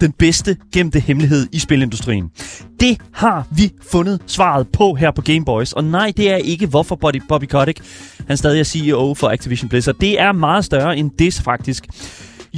den bedste gemte hemmelighed i spilindustrien? Det har vi fundet svaret på her på Game Boys. Og nej, det er ikke hvorfor Bobby, Bobby Kotick, han stadig er CEO for Activision Blizzard. Det er meget større end det faktisk.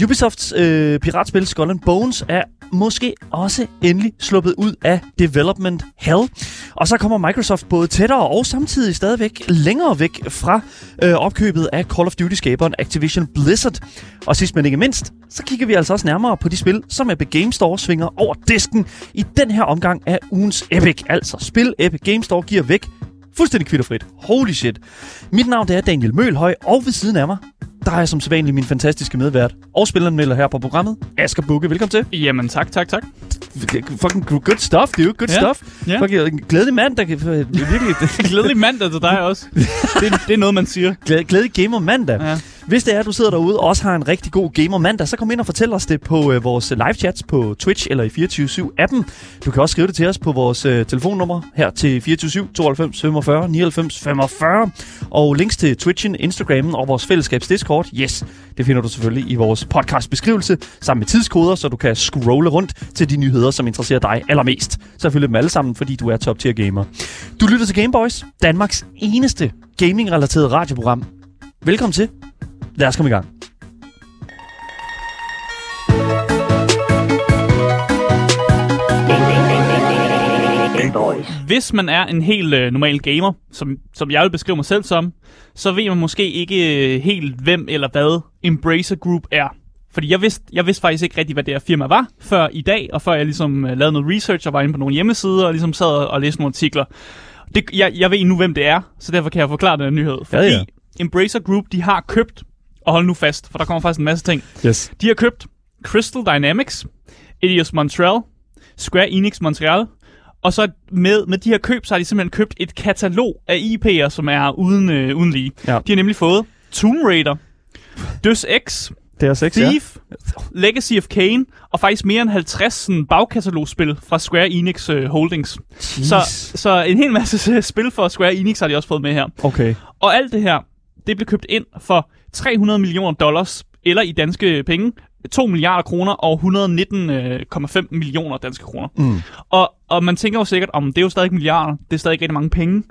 Ubisofts øh, piratspil Skull and Bones er måske også endelig sluppet ud af development hell. Og så kommer Microsoft både tættere og samtidig stadigvæk længere væk fra øh, opkøbet af Call of Duty-skaberen Activision Blizzard. Og sidst men ikke mindst, så kigger vi altså også nærmere på de spil, som Epic Games Store svinger over disken i den her omgang af ugens Epic. Altså spil Epic Games Store giver væk fuldstændig kvitterfrit. Holy shit. Mit navn det er Daniel Mølhøj, og ved siden af mig, der er som sædvanlig min fantastiske medvært og spilleranmelder her på programmet, Asger Bukke. Velkommen til. Jamen tak, tak, tak. Fucking good stuff, dude. Good Ja, stuff. ja. Fucking glædelig mand, der kan... Virkelig, Glædelig mandag til dig også. Det, det er noget, man siger. glædelig, glædelig gamer mandag. Ja. Hvis det er, at du sidder derude og også har en rigtig god gamer mandag, så kom ind og fortæl os det på øh, vores live chats på Twitch eller i 24-7-appen. Du kan også skrive det til os på vores øh, telefonnummer her til 24-7 92 45 99 45. Og links til Twitchen, Instagrammen og vores fællesskabs Discord, yes, det finder du selvfølgelig i vores podcast beskrivelse sammen med tidskoder, så du kan scrolle rundt til de nyheder, som interesserer dig allermest. Selvfølgelig dem alle sammen, fordi du er top tier gamer. Du lytter til Gameboys, Danmarks eneste gaming-relateret radioprogram. Velkommen til. Lad os komme i gang. Gameboys. Hvis man er en helt øh, normal gamer, som, som jeg vil beskrive mig selv som, så ved man måske ikke øh, helt, hvem eller hvad Embracer Group er. Fordi jeg vidste, jeg vidste faktisk ikke rigtig, hvad det her firma var, før i dag, og før jeg ligesom øh, lavede noget research og var inde på nogle hjemmesider, og ligesom sad og læste nogle artikler. Det, jeg, jeg ved nu, hvem det er, så derfor kan jeg forklare den her nyhed. Fordi ja. Embracer Group, de har købt, og hold nu fast, for der kommer faktisk en masse ting. Yes. De har købt Crystal Dynamics, Eidos Montreal, Square Enix Montreal, og så med, med de her køb, så har de simpelthen købt et katalog af IP'er, som er uden, øh, uden lige. Ja. De har nemlig fået Tomb Raider, Deus Ex, Det er Thief, Legacy of Kain, og faktisk mere end 50 sådan, bagkatalogspil fra Square Enix øh, Holdings. Så, så en hel masse spil for Square Enix har de også fået med her. Okay. Og alt det her, det blev købt ind for 300 millioner dollars, eller i danske penge, 2 milliarder kroner og 119,5 millioner danske kroner. Mm. Og, og man tænker jo sikkert, om det er jo stadig milliarder, det er stadig rigtig mange penge.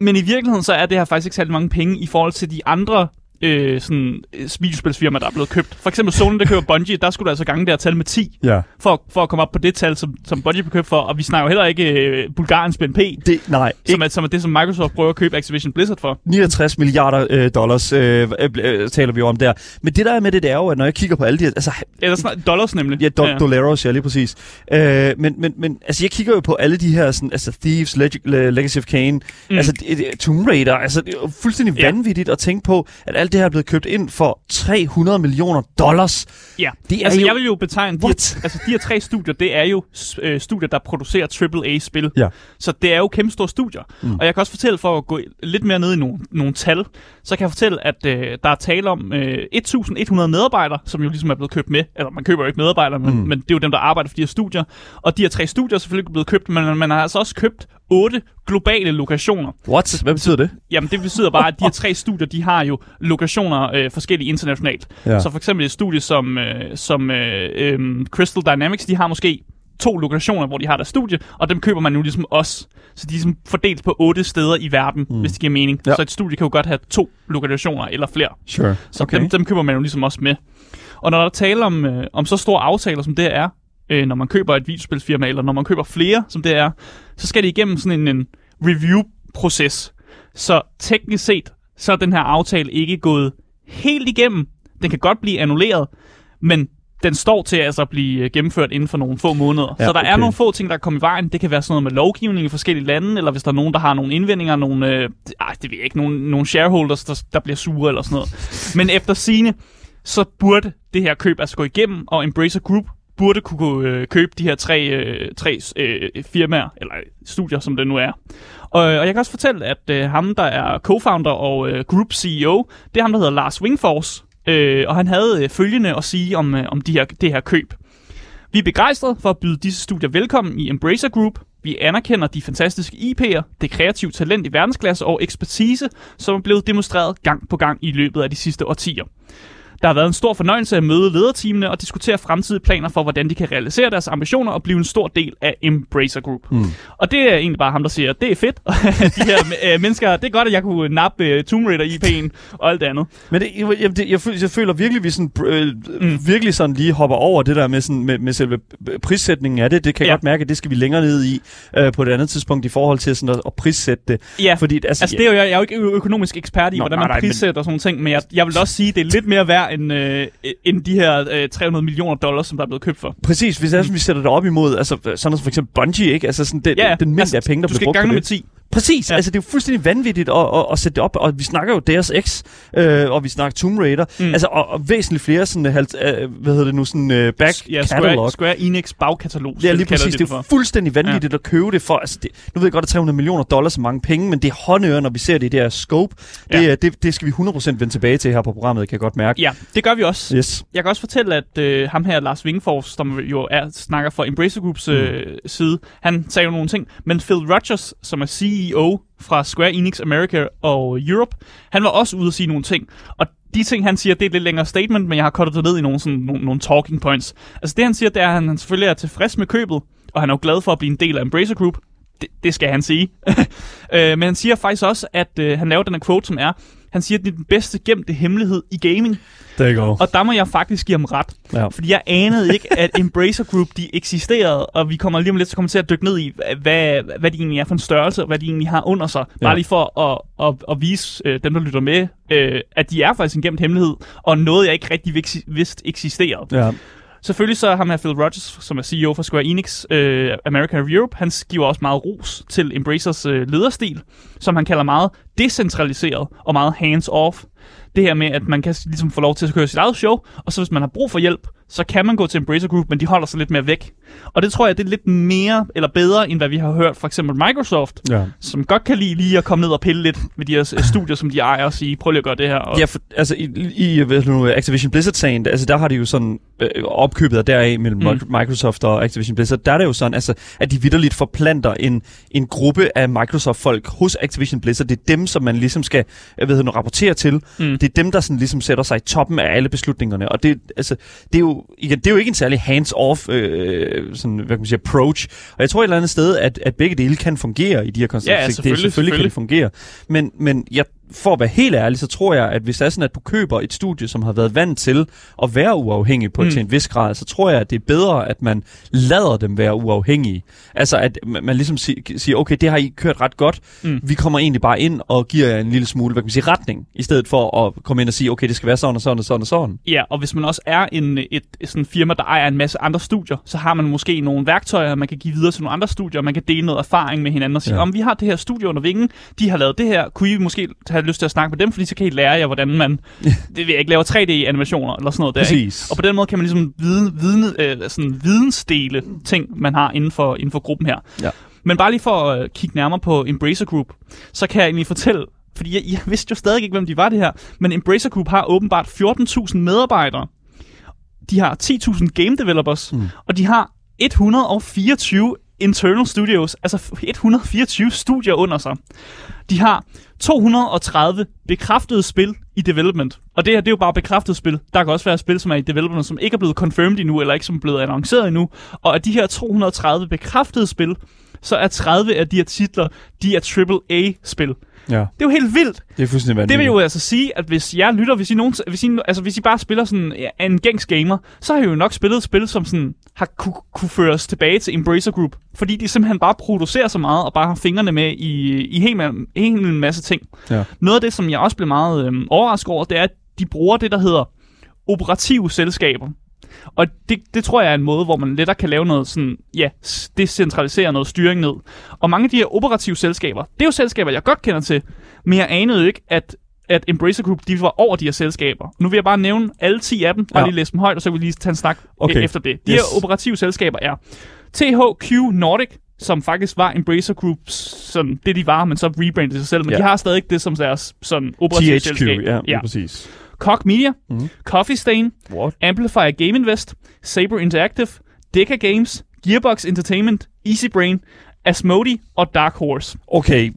Men i virkeligheden så er det her faktisk ikke særlig mange penge i forhold til de andre øh, sådan, øh, videospilsfirmaer, der er blevet købt. For eksempel Sony, der køber Bungie, der skulle du altså gange det her tal med 10, Ja. for, for at komme op på det tal, som, som Bungie blev købt for. Og vi snakker jo heller ikke øh, Bulgariens BNP, Det, nej, som ikke er, som er det, som Microsoft prøver at købe Activision Blizzard for. 69 milliarder øh, dollars øh, øh, øh, taler vi jo om der. Men det der er med det, det er jo, at når jeg kigger på alle de her... Altså, Eller sådan, dollars nemlig. ja, do- ja. dollaros, ja, lige præcis. Øh, men, men, men altså, jeg kigger jo på alle de her, sådan, altså Thieves, Leg- Le- Legacy of Kain, mm. altså Tomb Raider, altså det er jo fuldstændig Ja. ja. vanvittigt at tænke på, at alt det her er blevet købt ind for 300 millioner dollars. Ja, Det er altså jo- jeg vil jo betegne, de What? her, altså de her tre studier, det er jo øh, studier, der producerer AAA-spil. Ja. Så det er jo kæmpe store studier. Mm. Og jeg kan også fortælle, for at gå lidt mere ned i nogle, nogle tal, så kan jeg fortælle, at øh, der er tale om øh, 1.100 medarbejdere, som jo ligesom er blevet købt med. Eller man køber jo ikke medarbejdere, men, mm. men det er jo dem, der arbejder for de her studier. Og de her tre studier er selvfølgelig blevet købt, men man har altså også købt otte globale lokationer. What? Hvad betyder det? Jamen, det betyder bare, at de her tre studier, de har jo lokationer øh, forskellige internationalt. Ja. Så for eksempel et studie som, øh, som øh, øh, Crystal Dynamics, de har måske to lokationer, hvor de har deres studie, og dem køber man nu ligesom også. Så de er ligesom fordelt på otte steder i verden, mm. hvis det giver mening. Ja. Så et studie kan jo godt have to lokationer eller flere. Sure. Så okay. dem, dem køber man jo ligesom også med. Og når der er tale om, øh, om så store aftaler, som det er, øh, når man køber et videospilsfirma, eller når man køber flere, som det er, så skal det igennem sådan en, en review-proces. Så teknisk set, så er den her aftale ikke gået helt igennem. Den kan godt blive annulleret, men den står til altså at blive øh, gennemført inden for nogle få måneder. Ja, så der er okay. nogle få ting, der er kommet i vejen. Det kan være sådan noget med lovgivning i forskellige lande, eller hvis der er nogen, der har nogle indvendinger, nogle, øh, ej, det ved jeg ikke, nogle, nogle shareholders, der, der bliver sure eller sådan noget. Men efter sine, så burde det her køb altså gå igennem, og Embracer Group burde kunne øh, købe de her tre, øh, tre øh, firmaer, eller studier, som det nu er. Og, øh, og jeg kan også fortælle, at øh, ham, der er co-founder og øh, group CEO, det er ham, der hedder Lars Wingforce, øh, og han havde øh, følgende at sige om, øh, om de her, det her køb. Vi er begejstrede for at byde disse studier velkommen i Embracer Group. Vi Vi anerkender de fantastiske IP'er, det kreative talent i verdensklasse og ekspertise, som er blevet demonstreret gang på gang i løbet af de sidste årtier. Der har været en stor fornøjelse at møde lederteamene og diskutere fremtidige planer for, hvordan de kan realisere deres ambitioner og blive en stor del af Embracer Group. Mm. Og det er egentlig bare ham, der siger, det er fedt. de her øh, mennesker, det er godt, at jeg kunne nappe øh, Tomb Raider IP'en og alt det andet. Men det, jeg, det, jeg, føler, jeg føler virkelig, vi sådan, øh, mm. virkelig sådan lige hopper over det der med, sådan, med, med selve prissætningen af det. Det kan jeg Ja. godt mærke, at det skal vi længere ned i øh, på et andet tidspunkt i forhold til sådan at, at prissætte det. Ja, Fordi, altså, Altså, det er jo, jeg, jeg er jo ikke økonomisk ekspert i, Nå, hvordan nej, man nej, men- prissætter og sådan nogle ting, men jeg, jeg vil også sige, det er lidt mere værd end, øh, end de her øh, 300 millioner dollars, som der er blevet købt for. Præcis, hvis altså, vi sætter det op imod, altså sådan noget som for eksempel Bungie, ikke? Altså sådan den, Ja, den mængde af penge, der du bliver skal brugt gange på med det. 10. Præcis, ja. Altså det er jo fuldstændig vanvittigt at, at, at sætte det op, og vi snakker jo Deus Ex, øh, og vi snakker Tomb Raider, mm. Mm. altså og, og væsentligt flere sådan, øh, øh, hvad hedder det nu, sådan øh, back Ja, catalog. Square, Square Enix bagkatalog. Ja, lige præcis. de Det er jo fuldstændig vanvittigt ja. at købe det for. Altså, det, nu ved jeg godt, at 300 millioner dollars er mange penge, men det er håndører, når vi ser det i det her scope. Det, Ja. ja. det, det skal vi 100% vende tilbage til her på programmet, kan jeg godt mærke. Ja, det gør vi også. Yes. Jeg kan også fortælle, at øh, ham her, Lars Wingfors, som jo er, snakker for Embracer Groups øh, side, han sagde jo nogle ting. Men Phil Rogers, som er CEO CEO fra Square Enix America og Europe, han var også ude at sige nogle ting. Og de ting, han siger, det er et lidt længere statement, men jeg har kottet det ned i nogle, sådan, nogle, nogle talking points. Altså det, han siger, det er, at han, han selvfølgelig er tilfreds med købet, og han er jo glad for at blive en del af Embracer Group. Det, det skal han sige. øh, men han siger faktisk også, at øh, han laver den her quote, som er, han siger, at det er den bedste gemte hemmelighed i gaming. You go. Og der må jeg faktisk give ham ret. Ja. Fordi jeg anede ikke, at Embracer Group de eksisterede, og vi kommer lige om lidt til at komme til at dykke ned i, hvad, hvad de egentlig er for en størrelse, og hvad de egentlig har under sig. Bare Ja. lige for at, at, at vise øh, dem, der lytter med, øh, at de er faktisk en gemt hemmelighed, og noget, jeg ikke rigtig vidste eksisterede. Ja. Selvfølgelig så har man Phil Rogers, som er CEO for Square Enix øh, America of Europe, han giver også meget ros til Embracers øh, lederstil, som han kalder meget decentraliseret og meget hands-off. Det her med, at man kan ligesom få lov til at køre sit eget show, og så hvis man har brug for hjælp, så kan man gå til Embracer Group, men de holder sig lidt mere væk. Og det tror jeg, det er lidt mere eller bedre, end hvad vi har hørt for eksempel Microsoft, Ja. som godt kan lide lige at komme ned og pille lidt med de her øh, studier, som de ejer og sige, prøv lige at gøre det her. Og, Ja, for, altså i, i hvad nu, Activision Blizzard-sagen, altså der har de jo sådan øh, opkøbet af deraf mellem Mm. mm. Microsoft og Activision Blizzard, der er det jo sådan, altså, at de vidderligt forplanter en, en gruppe af Microsoft-folk hos Activision Blizzard. Det er dem, som man ligesom skal jeg ved, nu, rapportere til. Mm. Det er dem, der sådan ligesom sætter sig i toppen af alle beslutningerne. Og det, altså, det, er, jo, igen, det er jo ikke en særlig hands-off øh, sådan, hvad kan man sige, approach. Og jeg tror et eller andet sted, at, at begge dele kan fungere i de her konstellationer. det, selvfølgelig, selvfølgelig kan det selvfølgelig. fungere. Men, men jeg, for at være helt ærlig, så tror jeg, at hvis det er sådan, at du køber et studie, som har været vant til at være uafhængig på Mm. til en vis grad, så tror jeg, at det er bedre, at man lader dem være uafhængige. Altså, at man ligesom si- siger, okay, det har I kørt ret godt. Mm. Vi kommer egentlig bare ind og giver jer en lille smule, hvad kan man sige, retning, i stedet for at komme ind og sige, okay, det skal være sådan og sådan og sådan og sådan. Ja, og hvis man også er en, et, sådan firma, der ejer en masse andre studier, så har man måske nogle værktøjer, man kan give videre til nogle andre studier, man kan dele noget erfaring med hinanden og sige, Ja. om vi har det her studie under vingen, de har lavet det her, kunne I måske have lyst til at snakke med dem, fordi så kan I lære jer, hvordan man det vil jeg ikke, laver 3D-animationer eller sådan noget der. Ikke? Præcis. Og på den måde kan man ligesom viden, viden, øh, sådan vidensdele ting, man har inden for, inden for gruppen her. Ja. Men bare lige for at øh, kigge nærmere på Embracer Group, så kan jeg egentlig fortælle, fordi jeg, jeg vidste jo stadig ikke, hvem de var det her, men Embracer Group har åbenbart 14.000 medarbejdere. De har 10.000 game developers, mm. og de har 124 internal studios, altså 124 studier under sig. De har 230 bekræftede spil i development. Og det her, det er jo bare bekræftede spil. Der kan også være spil, som er i development, som ikke er blevet confirmed endnu, eller ikke som er blevet annonceret endnu. Og af de her 230 bekræftede spil, så er 30 af de her titler, de er AAA-spil. Ja, Det er jo helt vildt. det er fuldstændig vanvittigt. Det vil jo altså sige, at hvis jeg lytter, hvis I, nogen, hvis I, altså hvis I bare spiller sådan ja, en gængs gamer, så har I jo nok spillet et spil, som sådan har kunne, kunne føres tilbage til Embracer Group. Fordi de simpelthen bare producerer så meget, og bare har fingrene med i, i helt, helt en masse ting. Ja. Noget af det, som jeg også blev meget øhm, overrasket over, det er, at de bruger det, der hedder operative selskaber. Og det, det tror jeg er en måde, hvor man lettere kan lave noget sådan, ja, decentralisere noget styring ned. Og mange af de her operative selskaber, det er jo selskaber, jeg godt kender til, men jeg anede jo ikke, at at Embracer Group, de var over de her selskaber. Nu vil jeg bare nævne alle 10 af dem, bare Ja. lige læse dem højt, og så vil vi lige tage en snak okay. efter det. De Yes. her operative selskaber er THQ Nordic, som faktisk var Embracer Groups, sådan det de var, men så rebrandede sig selv, men Ja. de har stadig det som deres sådan operative THQ, selskab. ja, ja. præcis. Koch Media, mm. Coffee Stain, What? Amplifier Game Invest, Saber Interactive, Decca Games, Gearbox Entertainment, Easy Brain, Asmodee og Dark Horse. Okay.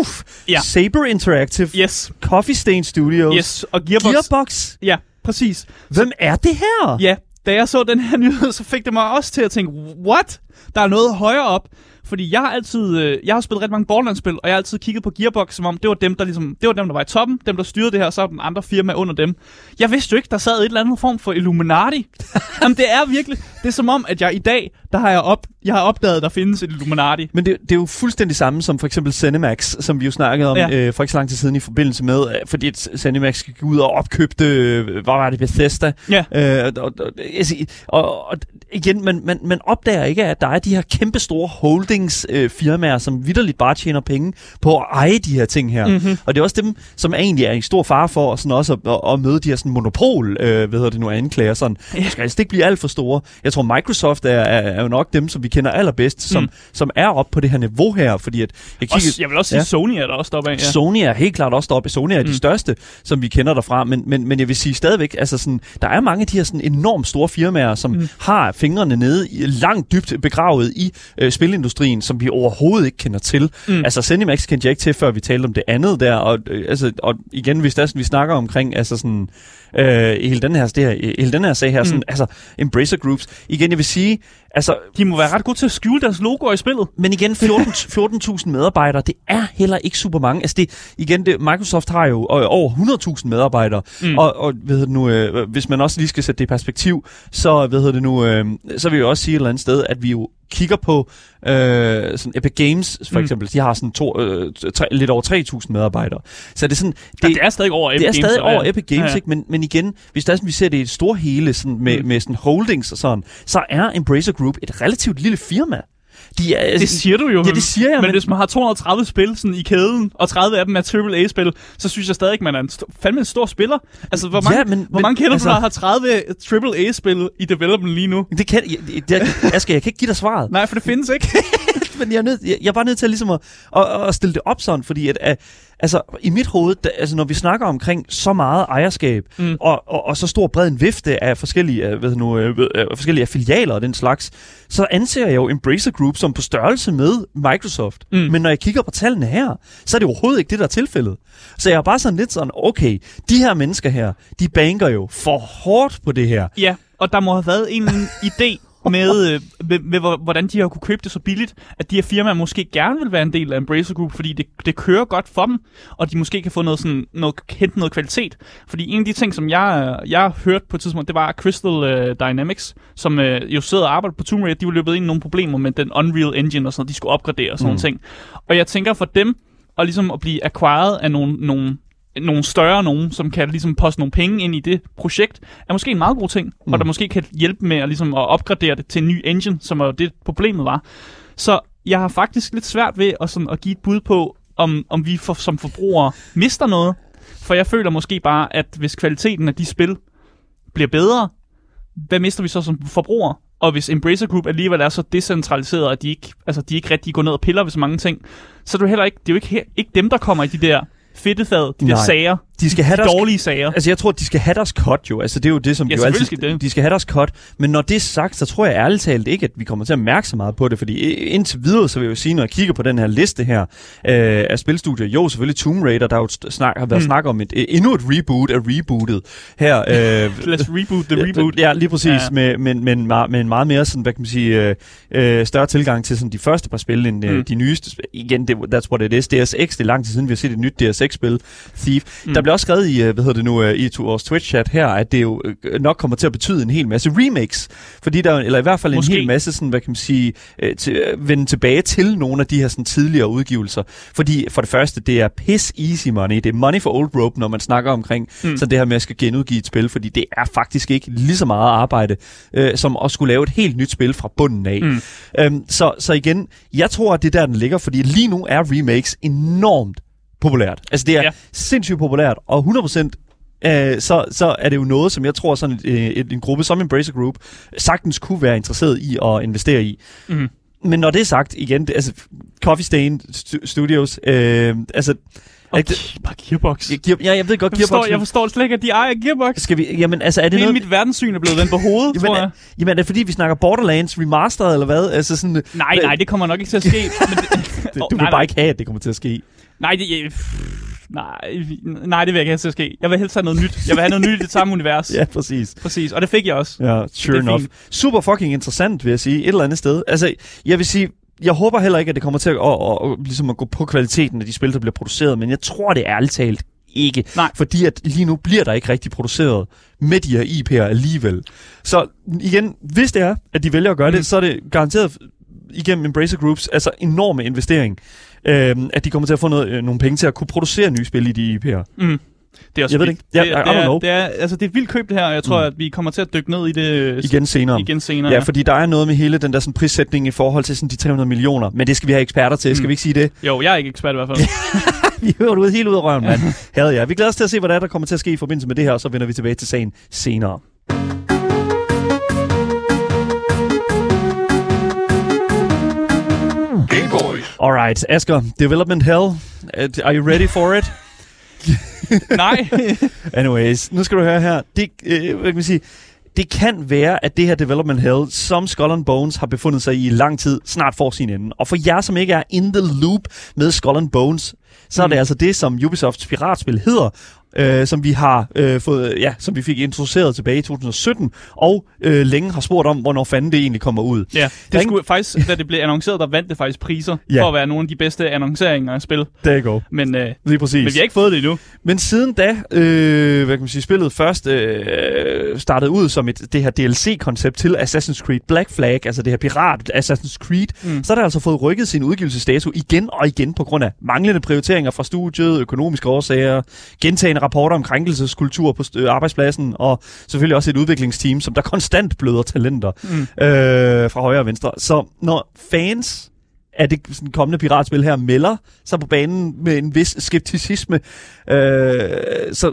Uf. Ja. Saber Interactive. Yes, Coffee Stain Studios. yes. Og Gearbox. Gearbox. Ja, præcis. Hvem er det her? Ja, da jeg så den her nyhed, så fik det mig også til at tænke, what? Der er noget højere op. Fordi jeg har altid, øh, jeg har spillet rigtig mange Borderlands-spil, og jeg har altid kigget på Gearbox, som om det var dem, der ligesom, det var dem, der var i toppen, dem, der styrede det her, og så den andre firma under dem. Jeg vidste jo ikke, der sad et eller andet form for Illuminati. Jamen, det er virkelig, det er som om, at jeg i dag, der har jeg, op, jeg har opdaget, at der findes et Illuminati. Men det, det er jo fuldstændig samme som for eksempel Cinemax, som vi jo snakkede om Ja. øh, for ikke så lang tid siden i forbindelse med, øh, fordi Cinemax gik ud og opkøbte, øh, hvad var det, Bethesda. Ja. Øh, og, og, og, og igen, man, man, man opdager ikke, at der er de her kæmpe store holdings øh, som vidderligt bare tjener penge på at eje de her ting her. Mm-hmm. Og det er også dem, som egentlig er i stor fare for sådan også at, at, at møde de her sådan monopol, øh, hvad hedder det nu, anklager. Sådan. Ja. skal altså ikke blive alt for store. Jeg tror, Microsoft er, er, er jo nok dem, som vi kender allerbedst, som, Mm. som er oppe på det her niveau her, fordi at jeg kigger, Også, jeg vil også sige, Ja. Sony er der også deroppe af. Ja. Sony er helt klart også deroppe. Sony er mm. de største, som vi kender derfra, men, men, men jeg vil sige stadigvæk, altså sådan, der er mange af de her sådan enormt store firmaer, som mm. har fingrene nede i, langt dybt begravet i øh, spilindustrien, som vi overhovedet ikke kender til. Mm. Altså Cinemax kendte jeg ikke til, før vi talte om det andet der, og, øh, altså, og igen, hvis der, er sådan, vi snakker omkring, altså sådan, øh, hele den her, det her, hele den her sag her, mm. sådan, altså Embracer Groups, igen, jeg vil sige, altså De må være ret gode til at skjule deres logoer i spillet. men igen, 14 14.000 medarbejdere, det er heller ikke super mange. Altså det, igen, det, Microsoft har jo øh, over 100.000 medarbejdere, mm. og, og hvad hedder det nu, øh, hvis man også lige skal sætte det i perspektiv, så, hvad hedder det nu, øh, så vil jeg også sige et eller andet sted, at vi jo kigger på øh, sådan Epic Games for Mm. eksempel, de har sådan to, øh, tre, lidt over 3.000 medarbejdere. Så det er sådan, Det, ja, det er stadig over Epic det er Games, stadig så- over ja. Epic Games, Ja, ja. ikke? Men, men igen, hvis der er sådan, vi ser det i et store hele sådan med, mm. Med sådan holdings og sådan, så er Embracer Group et relativt lille firma. De er, Det siger du jo. Ja, det siger jeg, Men, men- men hvis man har 230 spil sådan i kæden, og 30 af dem er AAA-spil, så synes jeg stadig ikke, man er en st- fandme en stor spiller. Altså, hvor mange, Ja, men- hvor men- mange kender altså- du, der har 30 AAA-spil i development lige nu? Det kan, jeg, jeg, Asger, jeg kan ikke give dig svaret, Nej, for det findes ikke. men jeg er, nødt, jeg, jeg er bare nødt til at, ligesom at, at, at stille det op sådan, fordi at, at altså, i mit hoved, da, altså, når vi snakker omkring så meget ejerskab, mm. Og, og, og så stor bred en vifte af forskellige, øh, ved nu, øh, øh, forskellige affilialer og den slags, så anser jeg jo Embracer Group som på størrelse med Microsoft. Mm. Men når jeg kigger på tallene her, så er det overhovedet ikke det, der er tilfældet. Så jeg er bare sådan lidt sådan, okay, de her mennesker her, de banker jo for hårdt på det her. ja, og der må have været en idé med, øh, med, med, hvor- hvordan de har kunne købe det så billigt, at de her firmaer måske gerne vil være en del af Embracer Group, fordi det, det kører godt for dem, og de måske kan få noget sådan, noget, hente noget kvalitet. Fordi en af de ting, som jeg, øh, jeg har hørt på et tidspunkt, det var Crystal uh, Dynamics, som jo sidder og arbejder på Tomb Raider, de var løbet ind i nogle problemer med den Unreal Engine og sådan noget, de skulle opgradere og sådan Mm. ting. Og jeg tænker for dem, at ligesom at blive acquired af nogle, nogle nogle større nogen, som kan ligesom poste nogle penge ind i det projekt, er måske en meget god ting, mm. og der måske kan hjælpe med at, ligesom, at opgradere det til en ny engine, som er jo det problemet var. Så jeg har faktisk lidt svært ved at, sådan, at give et bud på, om, om vi for, som forbrugere mister noget, for jeg føler måske bare, at hvis kvaliteten af de spil bliver bedre, hvad mister vi så som forbrugere? Og hvis Embracer Group alligevel er så decentraliseret, at de ikke, altså, de ikke rigtig går ned og piller ved så mange ting, så er det jo heller ikke, det er jo ikke, ikke dem, der kommer i de der fedtefad, de der Nej. sager, De skal have de deres dårlige sager. Altså, jeg tror, de skal have deres cut jo. Altså, det er jo det, som Ja, jo altid... skal det. De skal have deres cut. Men når det er sagt, så tror jeg ærligt talt ikke, at vi kommer til at mærke så meget på det. Fordi indtil videre, så vil jeg jo sige, når jeg kigger på den her liste her øh, af spilstudier, jo, selvfølgelig Tomb Raider, der er jo snak, har været mm. Snak om et, endnu et reboot af rebootet her. Øh, os reboot the reboot. Ja, lige præcis. Ja. Med, med, med, meget- med en meget mere sådan, hvad kan man sige, øh, øh, større tilgang til sådan, de første par spil, end øh, Mm. de nyeste. Igen, det, that's what it is. DSX, det er lang tid siden, vi har set et nyt DSX-spil, Thief. Mm. Der bliver også skrevet i, øh, hvad hedder det nu, øh, i to- vores Twitch-chat her, at det jo øh, nok kommer til at betyde en hel masse remakes. Fordi der, er eller i hvert fald Måske. en hel masse, sådan, hvad kan man sige, til, vende tilbage til nogle af de her sådan, tidligere udgivelser. Fordi for det første, det er piss easy money. Det er money for old rope, når man snakker omkring. Mm. så det her med at skal genudgive et spil, fordi det er faktisk ikke lige så meget arbejde, øh, som at skulle lave et helt nyt spil fra bunden af. Mm. Øhm, så, så igen, jeg tror, at det er der, den ligger, fordi lige nu er remakes enormt populært. Altså det er ja. Ja. sindssygt populært, og 100% øh, så, så er det jo noget, som jeg tror, sådan et, et, en gruppe som Embracer Group sagtens kunne være interesseret i at investere i. Mhm. Men når det er sagt, igen, det, altså Coffee Stain Stu- Studios, øh, altså Og det- bare Gearbox. Jeg, giver- ja, jeg ved godt, Jeg forstår, Gearbox... jeg forstår slet ikke, at de ejer Gearbox. Skal vi, jamen, altså, er det Hele noget... mit verdenssyn er blevet vendt på hovedet, Jamen, tror er, jeg. jamen, er det fordi, vi snakker Borderlands remastered, eller hvad? Altså sådan, Nej, nej, det kommer nok ikke til at ske. men det, du nej, vil bare ikke have, at det kommer til at ske. Nej, det, jeg, nej, nej, det vil jeg ikke at ske. Jeg vil helst have noget nyt. Jeg vil have noget nyt i det samme univers. Ja, præcis. Præcis, og det fik jeg også. Ja, sure er enough. fint. Super fucking interessant, vil jeg sige. Et eller andet sted. Altså, jeg vil sige, jeg håber heller ikke, at det kommer til at, at, at, at, ligesom at gå på kvaliteten af de spil, der bliver produceret, men jeg tror det ærligt talt ikke. Nej. Fordi at lige nu bliver der ikke rigtig produceret med de her IP'er alligevel. Så igen, hvis det er, at de vælger at gøre mm. Det, så er det garanteret igennem Embracer Groups, altså enorme investering, øhm, at de kommer til at få noget, øh, nogle penge til at kunne producere nye spil i de IP'er. Mm. Det er også Jeg ved det ikke. Ja, det, det, er, det, er, altså, det er et vildt køb, det her, og jeg tror, Mm. at vi kommer til at dykke ned i det Igen senere. igen senere. Ja, fordi der er noget med hele den der sådan, prissætning i forhold til sådan, de 300 millioner, men det skal vi have eksperter til, skal Mm. vi ikke sige det? Jo, jeg er ikke ekspert i hvert fald. Vi hører ud helt ud af røven, mand. Havde ja. Vi glæder os til at se, hvad der, er, der kommer til at ske i forbindelse med det her, og så vender vi tilbage til sagen senere. Boys. Alright, Asger, Development Hell. Uh, Are you ready for it? Nej. Anyways, nu skal du høre her. Det, øh, hvad kan man sige, det kan være, at det her Development Hell, som Skull and Bones har befundet sig i i lang tid, snart får sin ende. Og for jer, som ikke er in the loop med Skull and Bones, så er det Mm. altså det, som Ubisofts piratspil hedder, øh, som vi har øh, fået, ja, som vi fik introduceret tilbage i 2017, og øh, længe har spurgt om, hvornår fanden det egentlig kommer ud. ja, det ingen- skulle faktisk, da det blev annonceret, der vandt det faktisk priser Ja. for at være nogle af de bedste annonceringer af spil. You go. Men, øh, Lige præcis. men vi har ikke fået det endnu. Men siden da, øh, hvad kan man sige, spillet først øh, startede ud som et, det her DLC-koncept til Assassin's Creed Black Flag, altså det her pirat Assassin's Creed, mm. så har det altså fået rykket sin udgivelsesdato igen og igen på grund af manglende prioriteringer fra studiet, økonomiske årsager, gentagende rapporter om krænkelseskultur på øh, arbejdspladsen, og selvfølgelig også et udviklingsteam, som der konstant bløder talenter Mm. øh, fra højre og venstre. Så når fans af det sådan kommende piratspil her melder sig på banen med en vis skepticisme, øh, så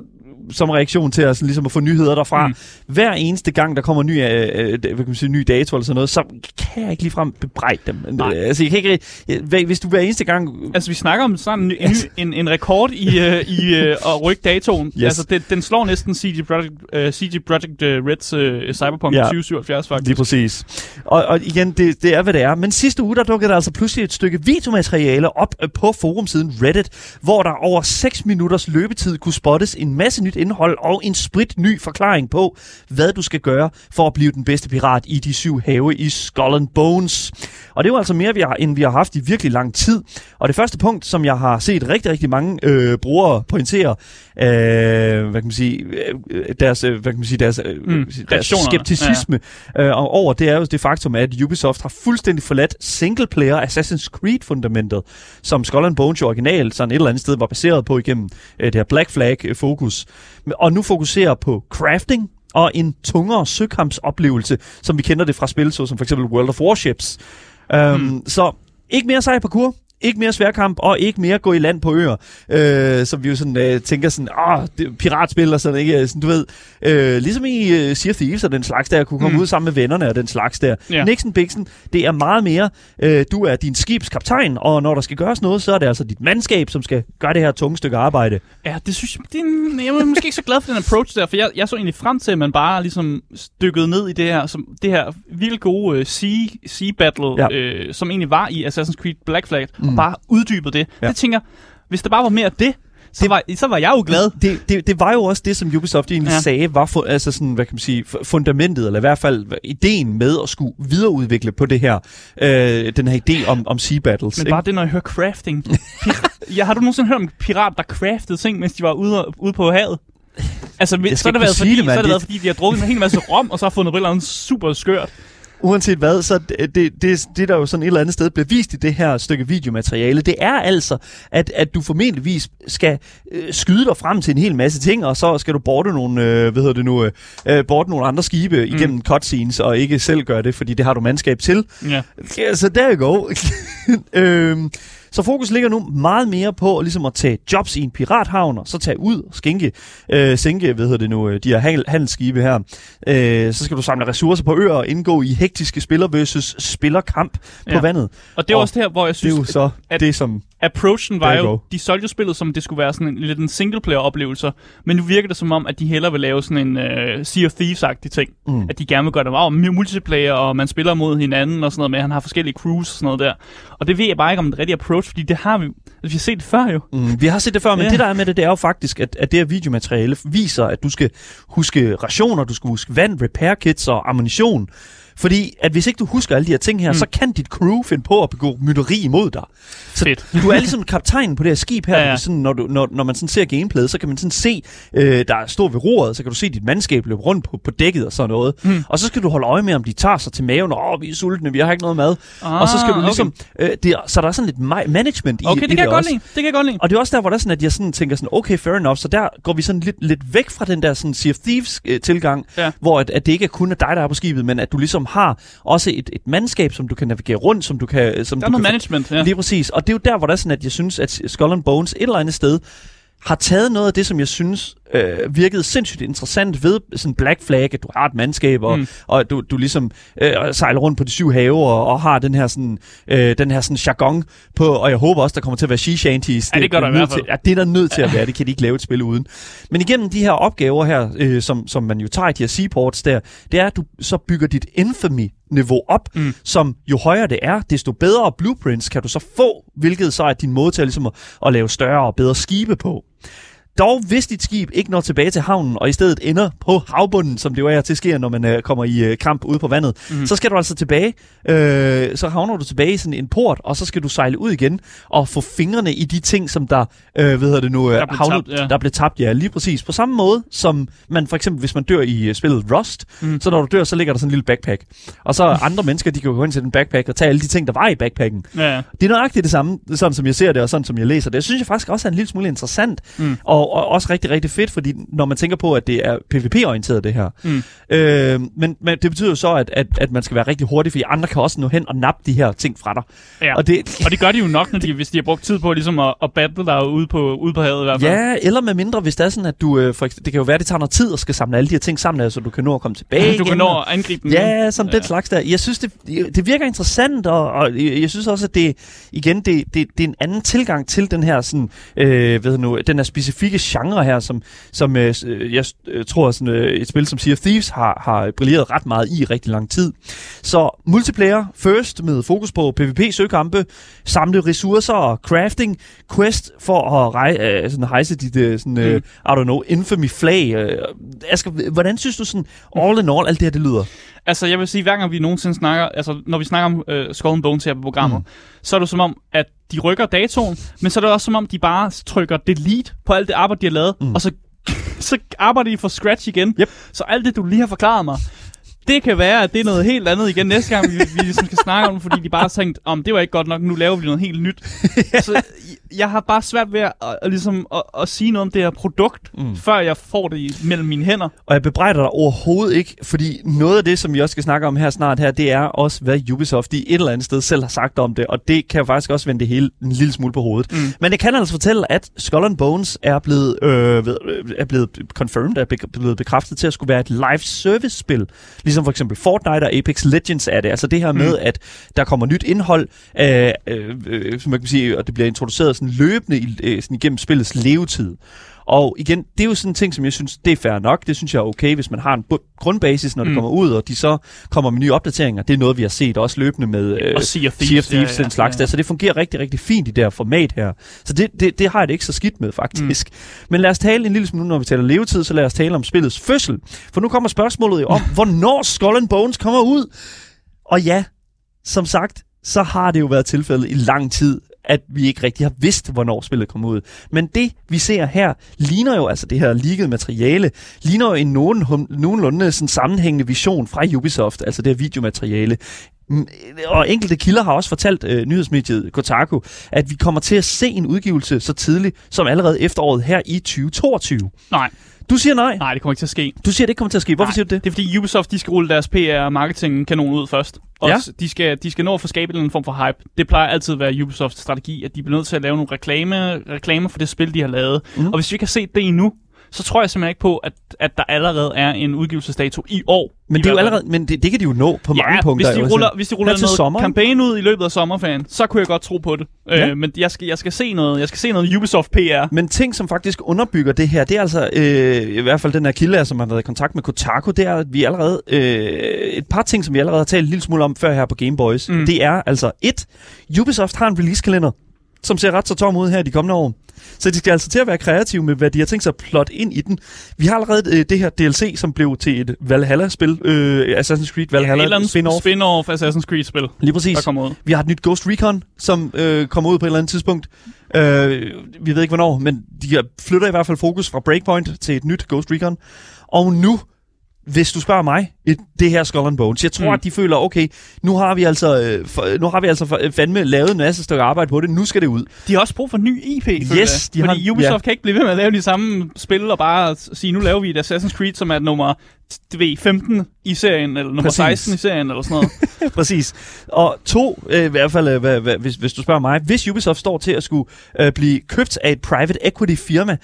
som reaktion til at, sådan, ligesom at få nyheder derfra. Mm. Hver eneste gang, der kommer ny, øh, øh, hvad kan man sige, ny dato eller sådan noget, så kan jeg ikke ligefrem bebrejde dem. Nej. Altså, jeg kan ikke, jeg, hvis du hver eneste gang... Altså, vi snakker om sådan en, ny- en, en, rekord i, øh, i øh, at rykke datoen. Yes. Altså, det, den slår næsten CG Project, øh, CG Project øh, Reds øh, Cyberpunk Ja. 2077, faktisk. Lige præcis. Og, og igen, det, det er, hvad det er. Men sidste uge, der dukkede der altså pludselig et stykke videomateriale op øh, på forumsiden Reddit, hvor der over 6 minutters løbetid kunne spottes en masse nyt indhold og en sprit ny forklaring på, hvad du skal gøre for at blive den bedste pirat i de syv have i Skull and Bones. Og det er jo altså mere, vi har, end vi har haft i virkelig lang tid. Og det første punkt, som jeg har set rigtig, rigtig mange øh, brugere pointere, øh, hvad kan man sige, øh, deres, øh, hvad kan man sige, deres, øh, Mm, deres skepticisme øh, og over, det er jo det faktum, at Ubisoft har fuldstændig forladt single-player Assassin's Creed-fundamentet, som Skull and Bones jo originalt sådan et eller andet sted var baseret på igennem øh, det her Black Flag-fokus. Og nu fokuserer på crafting, og en tungere søkampsoplevelse, som vi kender det fra spil, så som for eksempel World of Warships. Um, Mm. Så ikke mere sej parkour, ikke mere sværkamp, og ikke mere gå i land på øer, øh, som vi jo sådan øh, tænker sådan, åh, det, piratspil og sådan, ikke? Sådan, du ved, øh, ligesom i øh, Sea of Thieves og den slags der, kunne komme Mm. ud sammen med vennerne og den slags der. Ja. Nixon Bixen, det er meget mere, øh, du er din skibskaptajn, og når der skal gøres noget, så er det altså dit mandskab, som skal gøre det her tunge stykke arbejde. Ja, det synes jeg, det er en, jeg er måske ikke så glad for den approach der, for jeg, jeg så egentlig frem til, at man bare ligesom dykkede ned i det her, som, det her vildt gode uh, sea, sea battle. Ja. øh, som egentlig var i Assassin's Creed Black Flag, mm. Og Mm. bare uddybede det. Ja. Det tænker jeg, hvis der bare var mere af det, så, Det- var, så var jeg jo glad. Det, det, det var jo også det, som Ubisoft egentlig Ja. sagde, var for, altså sådan, hvad kan man sige, fu- fundamentet, eller i hvert fald ideen med at skulle videreudvikle på det her, øh, den her idé om, om sea battles. Men ikke? bare det, når jeg hører crafting. Ja, har du nogensinde hørt om en pirat, der craftede ting, mens de var ude, ude på havet? Altså, så har det været, fordi, det, så har det været, fordi de har drukket en hel masse rom, og så har fundet et eller andet super skørt. Uanset hvad, så det, det, det, det der jo sådan et eller andet sted bliver vist i det her stykke videomateriale, det er altså, at, at du formentligvis skal øh, skyde dig frem til en hel masse ting, og så skal du borte nogle, øh, hvad hedder det nu, øh, øh, borte nogle andre skibe mm. igennem cutscenes, og ikke selv gøre det, fordi det har du mandskab til. Ja. Så der you go. øhm, så fokus ligger nu meget mere på ligesom at tage jobs i en pirathavn, og så tage ud og skænke, øh, sænke hvad hedder det nu, øh, de her handel- handelsskibe her. Øh, så skal du samle ressourcer på øer og indgå i hektiske spiller versus spillerkamp på Ja. vandet. Og det er Og også her, hvor jeg Det er synes, jo så at- det, som approachen var jo, de solgte jo spillet som, det skulle være sådan en, lidt en single-player-oplevelse, men nu virker det som om, at de hellere vil lave sådan en uh, Sea of Thieves-agtig ting. Mm. At de gerne vil gøre det wow, multiplayer, og man spiller mod hinanden og sådan noget med, han har forskellige crews og sådan noget der. Og det ved jeg bare ikke om den rigtige approach, fordi det har vi, altså, vi har set det før jo. Mm, vi har set det før, men Ja. det der er med det, det er jo faktisk, at, at det her videomateriale viser, at du skal huske rationer, du skal huske vand, repair kits og ammunition. Fordi at hvis ikke du husker alle de her ting her, mm. så kan dit crew finde på at begå mytteri imod dig. Så Fedt. du er ligesom kaptajnen på det her skib her. Ja, Ja. Sådan, når, du, når, når man sådan ser gameplayet, så kan man sådan se, øh, der er stor ved roret, så kan du se dit mandskab løbe rundt på, på dækket og sådan noget. Mm. Og så skal du holde øje med, om de tager sig til maven. Åh, vi er sultne, vi har ikke noget mad. Ah, og så skal du okay. ligesom... Øh, det, så der er sådan lidt ma- management i, Okay, i det kan jeg godt også. lide. Det kan jeg godt lide. Og det er også der, hvor der er sådan, at jeg sådan tænker sådan, okay, fair enough, så der går vi sådan lidt, lidt væk fra den der sådan Sea of Thieves øh, tilgang, Ja. hvor at, at det ikke er kun er dig, der er på skibet, men at du ligesom har også et, et mandskab, som du kan navigere rundt, som du kan... Som Der er du noget kan management, ja. Lige præcis. Og det er jo der, hvor der er sådan, at jeg synes, at Skull and Bones et eller andet sted har taget noget af det, som jeg synes øh, virkede sindssygt interessant ved sådan Black Flag, at du har et mandskab, og, Mm. og du, du ligesom øh, sejler rundt på de syv have, og, og har den her sådan, øh, den her sådan jargon på, og jeg håber også, der kommer til at være she shanties. Ja, det gør der i er hvert fald. Til, ja, det er der nødt til at være, det kan de ikke lave et spil uden. Men igennem de her opgaver her, øh, som, som man jo tager i de her seaports der, det er, at du så bygger dit infamy niveau op, mm. som jo højere det er, desto bedre blueprints kan du så få, hvilket så er din måde til at, ligesom at, at lave større og bedre skibe på. Dog, hvis dit skib ikke når tilbage til havnen, og i stedet ender på havbunden, som det jo er til sker, når man øh, kommer i øh, kamp ude på vandet, mm. så skal du altså tilbage. Øh, så havner du tilbage i sådan en port, og så skal du sejle ud igen og få fingrene i de ting, som der, øh, hvad hedder det nu, øh, Der blev havnet, tabt, ja. der blev tabt. Ja, lige præcis. På samme måde, som man for eksempel, hvis man dør i øh, spillet Rust, mm. så når du dør, så ligger der sådan en lille backpack. Og så andre mennesker, de kan gå ind til den backpack og tage alle de ting, der var i backpacken. Ja. Det er nøjagtigt det samme, sådan som jeg ser det, og sådan som jeg læser det. Jeg synes jeg faktisk også er en lille smule interessant, mm. og, og også rigtig, rigtig fedt, fordi når man tænker på, at det er PvP-orienteret det her. Mm. Øh, men, men det betyder jo så, at, at, at man skal være rigtig hurtig, fordi andre kan også nå hen og nappe de her ting fra dig. ja. Og det, Og det gør de jo nok, når de, hvis de har brugt tid på ligesom at, at battle der ude på, ude på havet i hvert fald. Ja, eller med mindre, hvis det er sådan, at du... Øh, for, det kan jo være, at det tager noget tid at skal samle alle de her ting sammen, altså, så du kan nå at komme tilbage Du kan igen, nå og- at angribe dem. Ja, sådan ja. den slags der. Jeg synes, det, det virker interessant, og, og jeg synes også, at det, igen, det, det, det er en anden tilgang til den her, sådan, øh, ved nu, den her specifikke genre her, som, som øh, øh, jeg øh, tror, sådan, øh, et spil som Sea of Thieves har, har brilleret ret meget i rigtig lang tid. Så multiplayer first med fokus på PvP-søgekampe, samle ressourcer og crafting, quest for at rej, øh, sådan, hejse dit, øh, sådan, øh, Mm. I don't know, infamy flag. Øh, Asger, hvordan synes du sådan, all in all, alt det her, det lyder? Altså, jeg vil sige, hver gang vi nogensinde snakker, altså når vi snakker om øh, Skull and Bones her på programmet, mm. så er det som om, at de rykker datoen, men så er det også som om, de bare trykker delete på alt det arbejde, de har lavet, mm. og så, så arbejder de for scratch igen. Yep. Så alt det, du lige har forklaret mig, det kan være, at det er noget helt andet igen næste gang, vi, vi ligesom skal snakke om fordi de bare har tænkt, om det var ikke godt nok, nu laver vi noget helt nyt. Så jeg- har bare svært ved at, at, ligesom, at, at sige noget om det her produkt, mm. før jeg får det i- mellem mine hænder. Og jeg bebrejder dig overhovedet ikke, fordi noget af det, som vi også skal snakke om her snart her, det er også, hvad Ubisoft i et eller andet sted selv har sagt om det, og det kan faktisk også vende det hele en lille smule på hovedet. Mm. Men jeg kan altså fortælle, at Skull and Bones er blevet, øh, øh, er blevet confirmed, er blevet bekræftet til at skulle være et live service spil, ligesom for eksempel Fortnite og Apex Legends er det. Altså det her med, at der kommer nyt indhold, øh, øh, øh, som man kan sige, og det bliver introduceret sådan løbende øh, sådan igennem spillets levetid. Og igen, det er jo sådan en ting, som jeg synes, det er fair nok. Det synes jeg er okay, hvis man har en grundbasis, når det Mm. kommer ud, og de så kommer med nye opdateringer. Det er noget, vi har set også løbende med øh, Og Sea of Thieves, Sea of Thieves ja, ja, den slags ja. der. Så det fungerer rigtig, rigtig fint i det her format her. Så det, det, det har jeg det ikke så skidt med, faktisk. Mm. Men lad os tale en lille smule, når vi taler levetid, så lad os tale om spillets fødsel. For nu kommer spørgsmålet jo om, hvornår Skull and Bones kommer ud. Og ja, som sagt, så har det jo været tilfældet i lang tid, at vi ikke rigtig har vidst, hvornår spillet kommer ud. Men det, vi ser her, ligner jo, altså det her leaked materiale, ligner jo en nogen, nogenlunde sådan sammenhængende vision fra Ubisoft, altså det her videomateriale. Og enkelte kilder har også fortalt øh, nyhedsmediet Kotaku, at vi kommer til at se en udgivelse så tidligt som allerede efteråret her i 2022. Nej, du siger nej. nej, det kommer ikke til at ske. Du siger, det ikke kommer til at ske. Hvorfor Nej, siger du det? Det er fordi Ubisoft, de skal rulle deres PR og marketing kanon ud først. Og Ja. de, skal, de skal nå at få skabt en eller anden form for hype. Det plejer altid at være Ubisofts strategi, at de bliver nødt til at lave nogle reklame, reklamer for det spil, de har lavet. Mm. Og hvis vi ikke har set det endnu, så tror jeg simpelthen ikke på, at, at der allerede er en udgivelsesdato i år. Men det er jo allerede, men det, det kan de jo nå på mange ja, punkter. hvis de ruller, hvis de ruller noget sommer, ikke? kampagne ud i løbet af sommerferien, så kunne jeg godt tro på det. Ja. Ja. Øh, men jeg skal, jeg skal se noget, jeg skal se noget Ubisoft PR. Men ting, som faktisk underbygger det her, det er altså, øh, i hvert fald den her kilde, som har været i kontakt med Kotaku, det er, at vi allerede, øh, et par ting, som vi allerede har talt en lille smule om før her på Game Boys, mm. Det er altså et, Ubisoft har en release-kalender, som ser ret så tom ud her i de kommende år. Så de skal altså til at være kreative med, hvad de har tænkt sig at plotte ind i den. Vi har allerede øh, det her DLC, som blev til et Valhalla-spil, øh, Assassin's Creed Valhalla andet spin-off. spin-off Assassin's Creed-spil, Lige præcis. der kommer ud. Vi har et nyt Ghost Recon, som øh, kommer ud på et eller andet tidspunkt. Øh, vi ved ikke hvornår, men de flytter i hvert fald fokus fra Breakpoint til et nyt Ghost Recon. Og nu, hvis du spørger mig, et, det her Skull and Bones, jeg tror, mm. At de føler, okay, nu har vi altså, øh, nu har vi altså øh, fandme lavet en masse stykker arbejde på det, nu skal det ud. De har også brug for ny IP, Yes, jeg. de Fordi har- Ubisoft ja. kan ikke blive ved med at lave de samme spil og bare sige, nu laver vi et Assassin's Creed, som er nummer du ved, 15 i serien, eller nummer Præcis. 16 i serien, eller sådan noget. Præcis. Og to, øh, i hvert fald, øh, hvad, hvad, hvis, hvis du spørger mig, hvis Ubisoft står til at skulle øh, blive købt af et private equity firma,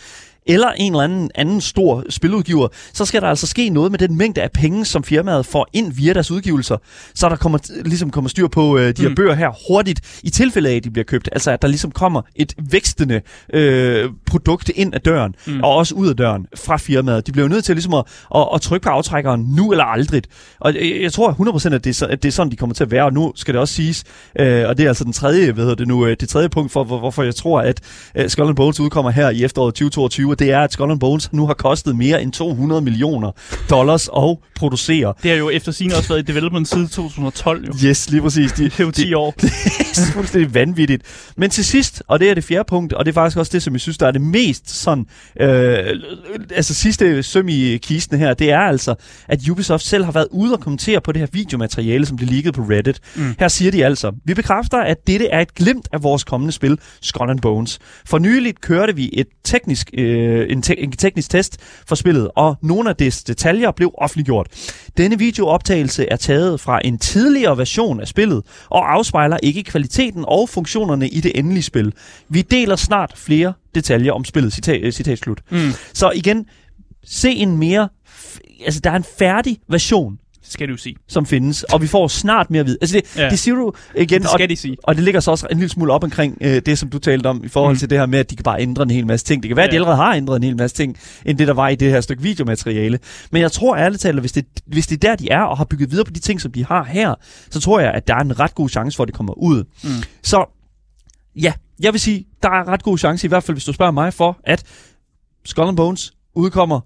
eller en eller anden, anden stor spiludgiver, så skal der altså ske noget med den mængde af penge, som firmaet får ind via deres udgivelser, så der kommer, ligesom kommer styr på øh, de her Mm. bøger her hurtigt, i tilfælde af, at de bliver købt. Altså, at der ligesom kommer et vækstende øh, produkt ind ad døren, mm. Og også ud af døren fra firmaet. De bliver jo nødt til ligesom at, at, at trykke på aftrækkeren nu eller aldrig. Og jeg, jeg tror 100% at det, er, at det er sådan, de kommer til at være, og nu skal det også siges, øh, og det er altså den tredje, hvad hedder det nu, øh, det tredje punkt for, hvor, hvorfor jeg tror, at øh, Skull Bones udkommer her i efteråret 2022, og det er, at Skull and Bones nu har kostet mere end 200 millioner dollars at producere. Det har jo efter sin også været i development siden 2012, jo. Yes, lige præcis. De, Det er jo 10 år. det er fuldstændig vanvittigt. Men til sidst, og det er det fjerde punkt, og det er faktisk også det, som jeg synes, der er det mest sådan, øh, altså sidste søm i kisten her, det er altså, at Ubisoft selv har været ude og kommentere på det her videomateriale, som blev leaget på Reddit. Mm. Her siger de altså, vi bekræfter, at dette er et glimt af vores kommende spil, Skull and Bones. For nyligt kørte vi et teknisk, øh, en, te- en teknisk test for spillet, og nogle af dets detaljer blev offentliggjort. Denne videooptagelse er taget fra en tidligere version af spillet, og afspejler ikke kvaliteten og funktionerne i det endelige spil. Vi deler snart flere detaljer om spillet, citat, øh, citat slut. Mm. Så igen, se en mere, f- altså der er en færdig version, skal du sige. som findes, og vi får snart mere at vide. Altså det, ja. Ja. det siger du igen, Det og, skal de sige. og det ligger så også en lille smule op omkring øh, det, som du talte om, i forhold Mm. til det her med, at de kan bare ændre en hel masse ting. Det kan være, at de Ja. allerede har ændret en hel masse ting, end det, der var i det her stykke videomateriale. Men jeg tror ærligt talt, at hvis det, hvis det er der, de er, og har bygget videre på de ting, som de har her, så tror jeg, at der er en ret god chance for, at det kommer ud. Mm. Så ja, jeg vil sige, der er ret god chance, i hvert fald hvis du spørger mig, for at Skull and Bones udkommer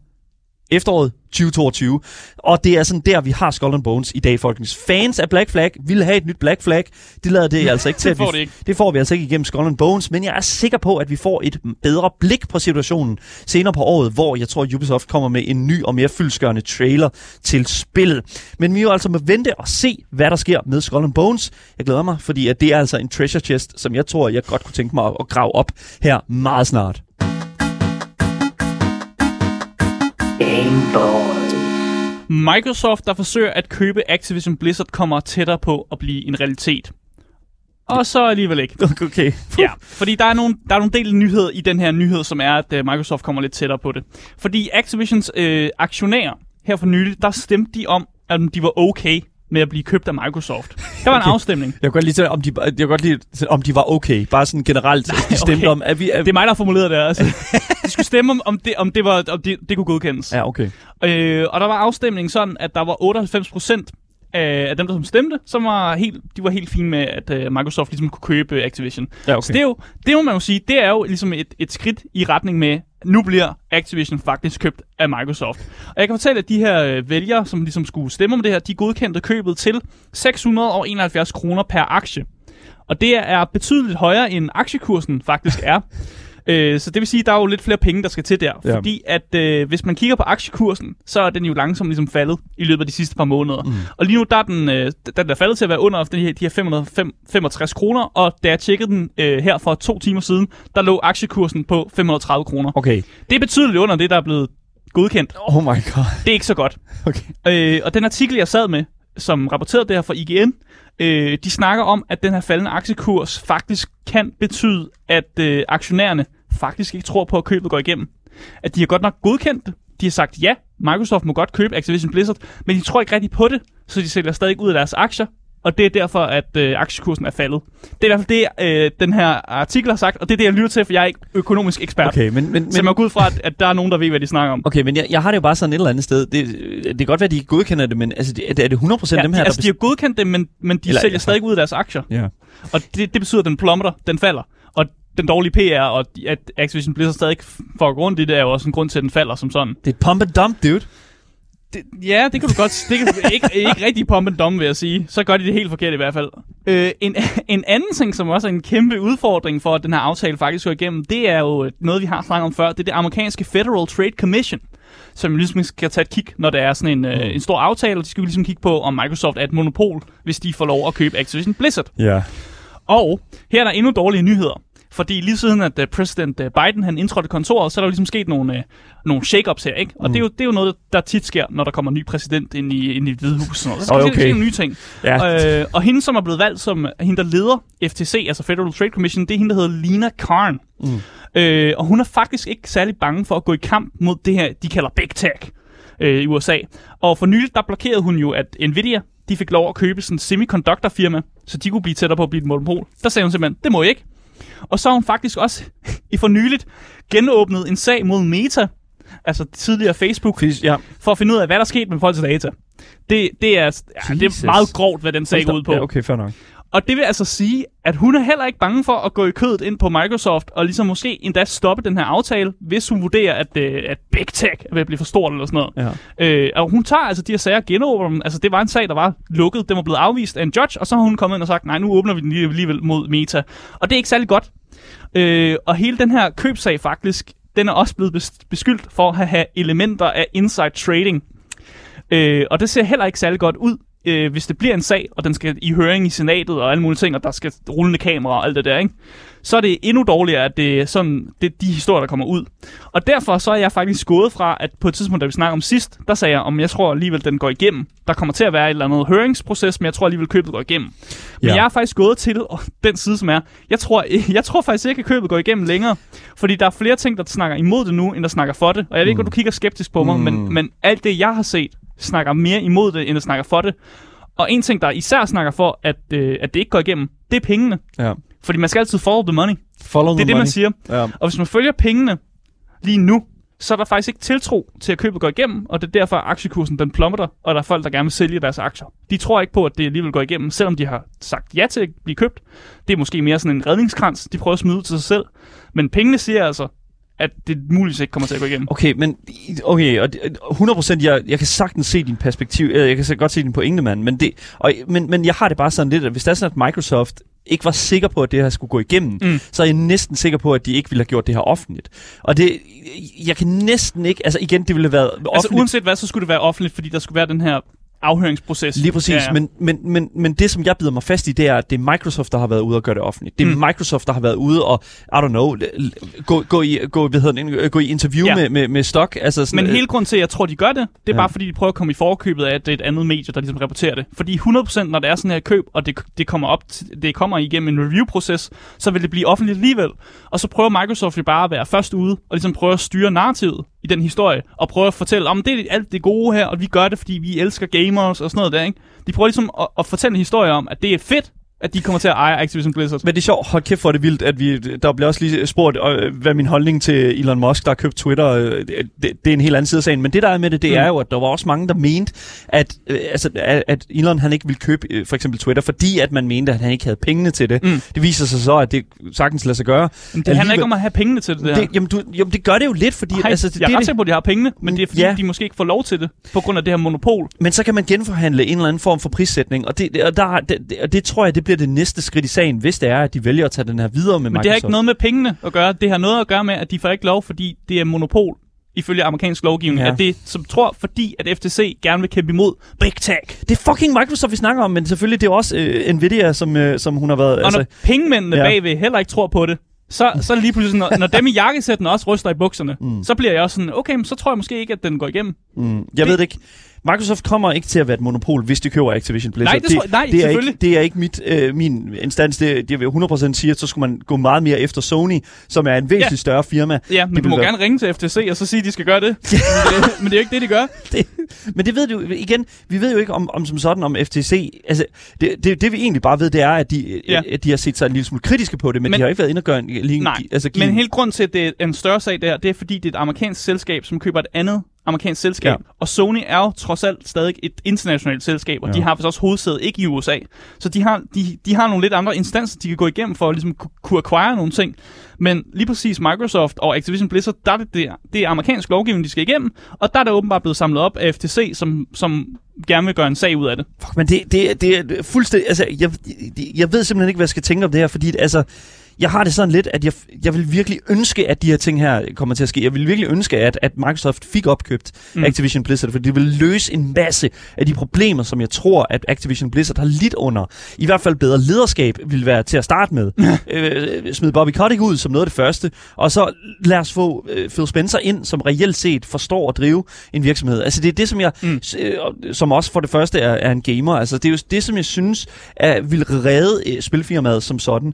efteråret 2022. Og det er sådan der, vi har Skull and Bones i dag, folkens. Fans af Black Flag ville have et nyt Black Flag. Det lader det altså ikke til, Det at får vi, det ikke. det får vi altså ikke igennem Skull and Bones, men jeg er sikker på, at vi får et bedre blik på situationen senere på året, hvor jeg tror, at Ubisoft kommer med en ny og mere fyldskørende trailer til spillet. Men vi er jo altså med vente og se, hvad der sker med Skull and Bones. Jeg glæder mig, fordi at det er altså en treasure chest, som jeg tror, jeg godt kunne tænke mig at, at grave op her meget snart. Game. Microsoft, der forsøger at købe Activision Blizzard, kommer tættere på at blive en realitet. Og så alligevel ikke. Okay. Ja, fordi der er nogle, der er nogle del nyheder i den her nyhed, som er, at uh, Microsoft kommer lidt tættere på det. Fordi Activisions øh, aktionærer her for nylig, der stemte de om, at de var okay med at blive købt af Microsoft. Der var okay. en afstemning. Jeg kan godt lide, til, om de, jeg kan godt lide, om de var okay. Bare sådan generelt. Nej, de stemte okay. om, at vi... At, Det er mig, der har formuleret det. Altså. Skulle stemme om, om, det, om, det, var, om det, det kunne godkendes. Ja, okay. Øh, og der var afstemningen sådan, at der var 98 procent af, dem, der som stemte, som var helt, de var helt fine med, at uh, Microsoft ligesom kunne købe Activision. Ja, Okay. Så det, er jo, det må man jo sige, det er jo ligesom et, et skridt i retning med, nu bliver Activision faktisk købt af Microsoft. Og jeg kan fortælle, at de her øh, vælgere, som ligesom skulle stemme om det her, de godkendte købet til 671 kroner per aktie. Og det er betydeligt højere, end aktiekursen faktisk er. Øh, så det vil sige, at der er jo lidt flere penge, der skal til der. Ja. Fordi at øh, hvis man kigger på aktiekursen, så er den jo langsomt ligesom faldet i løbet af de sidste par måneder. Mm. Og lige nu der er den, øh, den er faldet til at være under de her, de her 565 kroner, og da jeg tjekkede den øh, her for to timer siden, der lå aktiekursen på 530 kroner. Okay. Det er betydeligt under det, der er blevet godkendt. Oh my god. Det er ikke så godt. Okay. Øh, og den artikel, jeg sad med, som rapporterede det her fra IGN, øh, de snakker om, at den her faldende aktiekurs faktisk kan betyde, at øh, aktionærerne faktisk ikke tror på, at købet går igennem. at de har godt nok godkendt det. De har sagt, ja, Microsoft må godt købe Activision Blizzard, men de tror ikke rigtig på det, så de sælger stadig ud af deres aktier, og det er derfor, at øh, aktiekursen er faldet. Det er i hvert fald det, øh, den her artikel har sagt, og det er det, jeg lytter til, for jeg er ikke økonomisk ekspert. Okay, men, men, Så jeg må gå ud fra, at, at der er nogen, der ved, hvad de snakker om. okay, men jeg, jeg har det jo bare sådan et eller andet sted. Det, det kan godt være, at de ikke godkender det, men altså, det, er det 100% Ja, dem her, de, der... altså, de har godkendt det, men, men de Eller- sælger stadig ud af deres aktier. ja. Og det, det betyder, at den plummeter, den falder. Og den dårlige PR, og at Activision Blizzard stadig får grund i det, er jo også en grund til, at den falder som sådan. Det er pump and dump, dude. Det, ja, det kan du godt... Det kan, ikke, ikke rigtig pump and dump, vil jeg sige. Så gør de det helt forkert i hvert fald. Øh, en, en anden ting, som også er en kæmpe udfordring for, at den her aftale faktisk går igennem, det er jo noget, vi har snakket om før. Det er det amerikanske Federal Trade Commission, som ligesom skal tage et kig, når der er sådan en, øh, en stor aftale, de skal ligesom kigge på, om Microsoft er et monopol, hvis de får lov at købe Activision Blizzard. Ja. Og her er der endnu dårlige nyheder. Fordi lige siden at uh, præsident uh, Biden han indtrådte kontoret, så er der jo ligesom sket nogle, uh, nogle shake-ups her, ikke? Og mm. det, er jo, det er jo noget, der tit sker, når der kommer en ny præsident ind i, ind i hvide hus. og Sådan noget. Så Åh, okay. ske nogle nye ting. Ja. Øh, og hende, som er blevet valgt som hende, der leder FTC, altså Federal Trade Commission, det er hende, der hedder Lina Khan. Mm. Øh, og hun er faktisk ikke særlig bange for at gå i kamp mod det her, de kalder Big Tech øh, i USA. Og for nylig, der blokerede hun jo, at Nvidia, de fik lov at købe sådan en semiconductor-firma, så de kunne blive tættere på at blive et monopol. Der sagde hun simpelthen, det må I ikke. Og så har hun faktisk også i for nyligt genåbnet en sag mod Meta, altså tidligere Facebook, ja. for at finde ud af, hvad der er sket med folks data. Det, det, er, ja, det er meget grovt, hvad den sag går ud på. Ja, okay, fair nok. Og det vil altså sige, at hun er heller ikke bange for at gå i kødet ind på Microsoft, og ligesom måske endda stoppe den her aftale, hvis hun vurderer, at, øh, at Big Tech er ved at blive for stort eller sådan noget. Ja. Øh, og hun tager altså de her sager og genåbner dem. Altså det var en sag, der var lukket, den var blevet afvist af en judge, og så har hun kommet ind og sagt, nej, nu åbner vi den lige- alligevel mod Meta. Og det er ikke særlig godt. Øh, og hele den her købsag faktisk, den er også blevet bes- beskyldt for at have elementer af inside trading. Øh, og det ser heller ikke særlig godt ud, øh, hvis det bliver en sag, og den skal i høring i senatet og alle mulige ting, og der skal rullende kamera og alt det der, ikke? så er det endnu dårligere, at det er sådan, det er de historier, der kommer ud. Og derfor så er jeg faktisk gået fra, at på et tidspunkt, da vi snakkede om sidst, der sagde jeg, om jeg tror alligevel, den går igennem. Der kommer til at være et eller andet høringsproces, men jeg tror alligevel, købet går igennem. Men Ja. jeg er faktisk gået til åh, den side, som er, jeg tror, jeg tror faktisk ikke, at købet går igennem længere. Fordi der er flere ting, der snakker imod det nu, end der snakker for det. Og jeg ved ikke, om du kigger skeptisk på mig, Mm. men, men alt det, jeg har set, snakker mere imod det, end der snakker for det. Og en ting, der især snakker for, at, øh, at det ikke går igennem, det er pengene. Ja. Fordi man skal altid follow the money. Follow Det er det, money. man siger. Ja. Og hvis man følger pengene lige nu, så er der faktisk ikke tiltro til, at købet går igennem, og det er derfor, at aktiekursen den plummeter, og der er folk, der gerne vil sælge deres aktier. De tror ikke på, at det alligevel går igennem, selvom de har sagt ja til at blive købt. Det er måske mere sådan en redningskrans, de prøver at smide ud til sig selv. Men pengene siger altså, at det muligvis ikke kommer til at gå igennem. Okay, men okay, og det- 100% jeg, jeg kan sagtens se din perspektiv, øh, jeg kan godt se din pointe, mand, men, det, og, men, men jeg har det bare sådan lidt, at hvis det er sådan, at Microsoft ikke var sikker på, at det her skulle gå igennem, Mm. så er jeg næsten sikker på, at de ikke ville have gjort det her offentligt. Og det, jeg kan næsten ikke, altså igen, det ville have været Altså offentligt. uanset hvad, så skulle det være offentligt, fordi der skulle være den her afhøringsproces. Lige præcis, ja, ja. Men, men, men, men det som jeg bider mig fast i, det er, at det er Microsoft, der har været ude og gøre det offentligt. Det er Mm. Microsoft, der har været ude og, I don't know, gå, gå, i, gå, hvad hedder det, gå i interview Ja. med, med, med stock. Altså sådan, Men øh, hele grunden til, at jeg tror, de gør det, det er Ja. bare fordi, de prøver at komme i forkøbet af, at det er et andet medie, der ligesom rapporterer det. Fordi 100% når det er sådan her køb, og det, det kommer op til, det kommer igennem en review-proces, så vil det blive offentligt alligevel. Og så prøver Microsoft jo bare at være først ude, og ligesom prøve at styre narrativet i den historie, og prøver at fortælle, om det er alt det gode her, og vi gør det, fordi vi elsker gamers og sådan noget der, ikke? De prøver ligesom at, at fortælle en historie om, at det er fedt, at de kommer til at eje Activision Blizzard. Men det er sjovt, hold kæft for det vildt, at vi, der bliver også lige spurgt, øh, hvad min holdning til Elon Musk, der har købt Twitter. Øh, det, det, er en helt anden side af sagen. Men det der er med det, det Mm. mm. er jo, at der var også mange, der mente, at, øh, altså, at, at Elon han ikke ville købe øh, for eksempel Twitter, fordi at man mente, at han ikke havde pengene til det. Mm. Mm. Det viser sig så, at det sagtens lader sig gøre. Men det handler Alligevel- ikke om at have pengene til det. Det, jamen, du, jamen, det gør det jo lidt, fordi... Nej, altså, det, jeg er ret sikker på, at de har pengene, men det er fordi, Ja. de måske ikke får lov til det, på grund af det her monopol. Men så kan man genforhandle en eller anden form for prissætning, og det, og der, det, og det tror jeg, det bliver det næste skridt i sagen, hvis det er, at de vælger at tage den her videre med Men Microsoft. det har ikke noget med pengene at gøre. Det har noget at gøre med, at de får ikke lov, fordi det er monopol ifølge amerikansk lovgivning. Ja. At det, som tror, fordi at FTC gerne vil kæmpe imod Big Tech. Det er fucking Microsoft, vi snakker om, men selvfølgelig det er også øh, Nvidia, som, øh, som hun har været... Og når pengemændene ja. bagved heller ikke tror på det, så, så lige pludselig, når, når dem i jakkesætten også ryster i bukserne, mm. så bliver jeg også sådan, okay, men så tror jeg måske ikke, at den går igennem. mm, jeg det- ved det ikke. Microsoft kommer ikke til at være et monopol, hvis de køber Activision Blizzard. Nej, det tror jeg- nej, det er ikke, det er ikke mit, øh, min instans. Det, det vil 100% sige, at så skulle man gå meget mere efter Sony, som er en væsentligt Ja. større firma. Ja, men Det du må være- gerne ringe til FTC og så sige, at de skal gøre det. men, det men det er jo ikke det, de gør. det, men det ved du igen, vi ved jo ikke om, om som sådan om FTC. Altså, det, det, det vi egentlig bare ved, det er, at de, Ja. at de har set sig en lille smule kritiske på det, men, men de har ikke været inde og gøre en, lige, Nej, altså, give men en- hele grund til, at det er en større sag der, det er fordi, det er et amerikansk selskab, som køber et andet amerikansk selskab. Ja. Og Sony er jo trods alt stadig et internationalt selskab, og Ja. de har faktisk også hovedsæde ikke i USA. Så de har, de, de har nogle lidt andre instanser, de kan gå igennem for at ligesom ku- kunne acquire nogle ting. Men lige præcis Microsoft og Activision Blizzard, der er det, det, er, det er amerikansk lovgivning, de skal igennem, og der er det åbenbart blevet samlet op af FTC, som, som gerne vil gøre en sag ud af det. Fuck, men det, det, det er fuldstændig... Altså, jeg, jeg ved simpelthen ikke, hvad jeg skal tænke om det her, fordi altså, jeg har det sådan lidt, at jeg, jeg vil virkelig ønske, at de her ting her kommer til at ske. Jeg vil virkelig ønske, at, at Microsoft fik opkøbt mm. Activision Blizzard, fordi det vil løse en masse af de problemer, som jeg tror, at Activision Blizzard har lidt under. I hvert fald bedre lederskab vil være til at starte med. øh, smid Bobby Kotick ud som noget af det første, og så lad os få øh, Phil Spencer ind, som reelt set forstår at drive en virksomhed. Altså det er det, som jeg, mm. Øh, som også for det første er, er en gamer. Altså det er jo det, som jeg synes er, vil redde øh, spilfirmaet som sådan.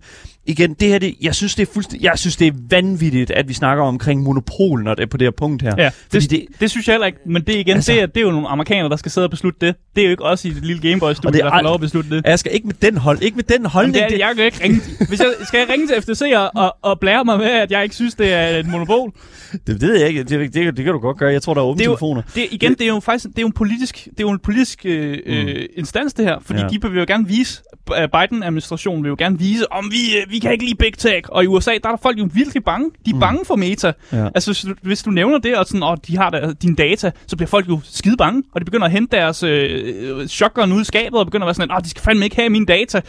Igen, det her, det, jeg synes, det er fuldstændig, jeg synes, det er vanvittigt, at vi snakker omkring monopol, når det er på det her punkt her. Ja, Fordi det, det, det, synes jeg heller ikke, men det igen, Altså- det, er, det er jo nogle amerikanere, der skal sidde og beslutte det. Det er jo ikke os i det lille Gameboy-studie, er der får lov at beslutte det. jeg skal ikke med den hold, ikke med den Jamen, holdning. det er, jeg kan ikke ringe. Hvis jeg, skal jeg ringe til FTC og, og, og blære mig med, at jeg ikke synes, det er et monopol? Det, det ved jeg ikke. Det, det, det, kan du godt gøre. Jeg tror, der er åbne Det er jo- telefoner. Det, igen, det er jo faktisk det er jo en politisk, det er jo en politisk øh, øh, instans, det her. Fordi Ja. de vil jo gerne vise, øh, Biden-administrationen vil jo gerne vise, om vi, øh, vi kan ikke lide Big Tech. Og i USA, der er folk jo virkelig bange. De er Mm. bange for meta. Ja. Altså, hvis du, hvis du nævner det, og sådan, åh, de har da, dine data, så bliver folk jo skide bange. Og de begynder at hente deres øh, shotgun ud i skabet, og begynder at være sådan, åh, de skal fandme ikke have mine data.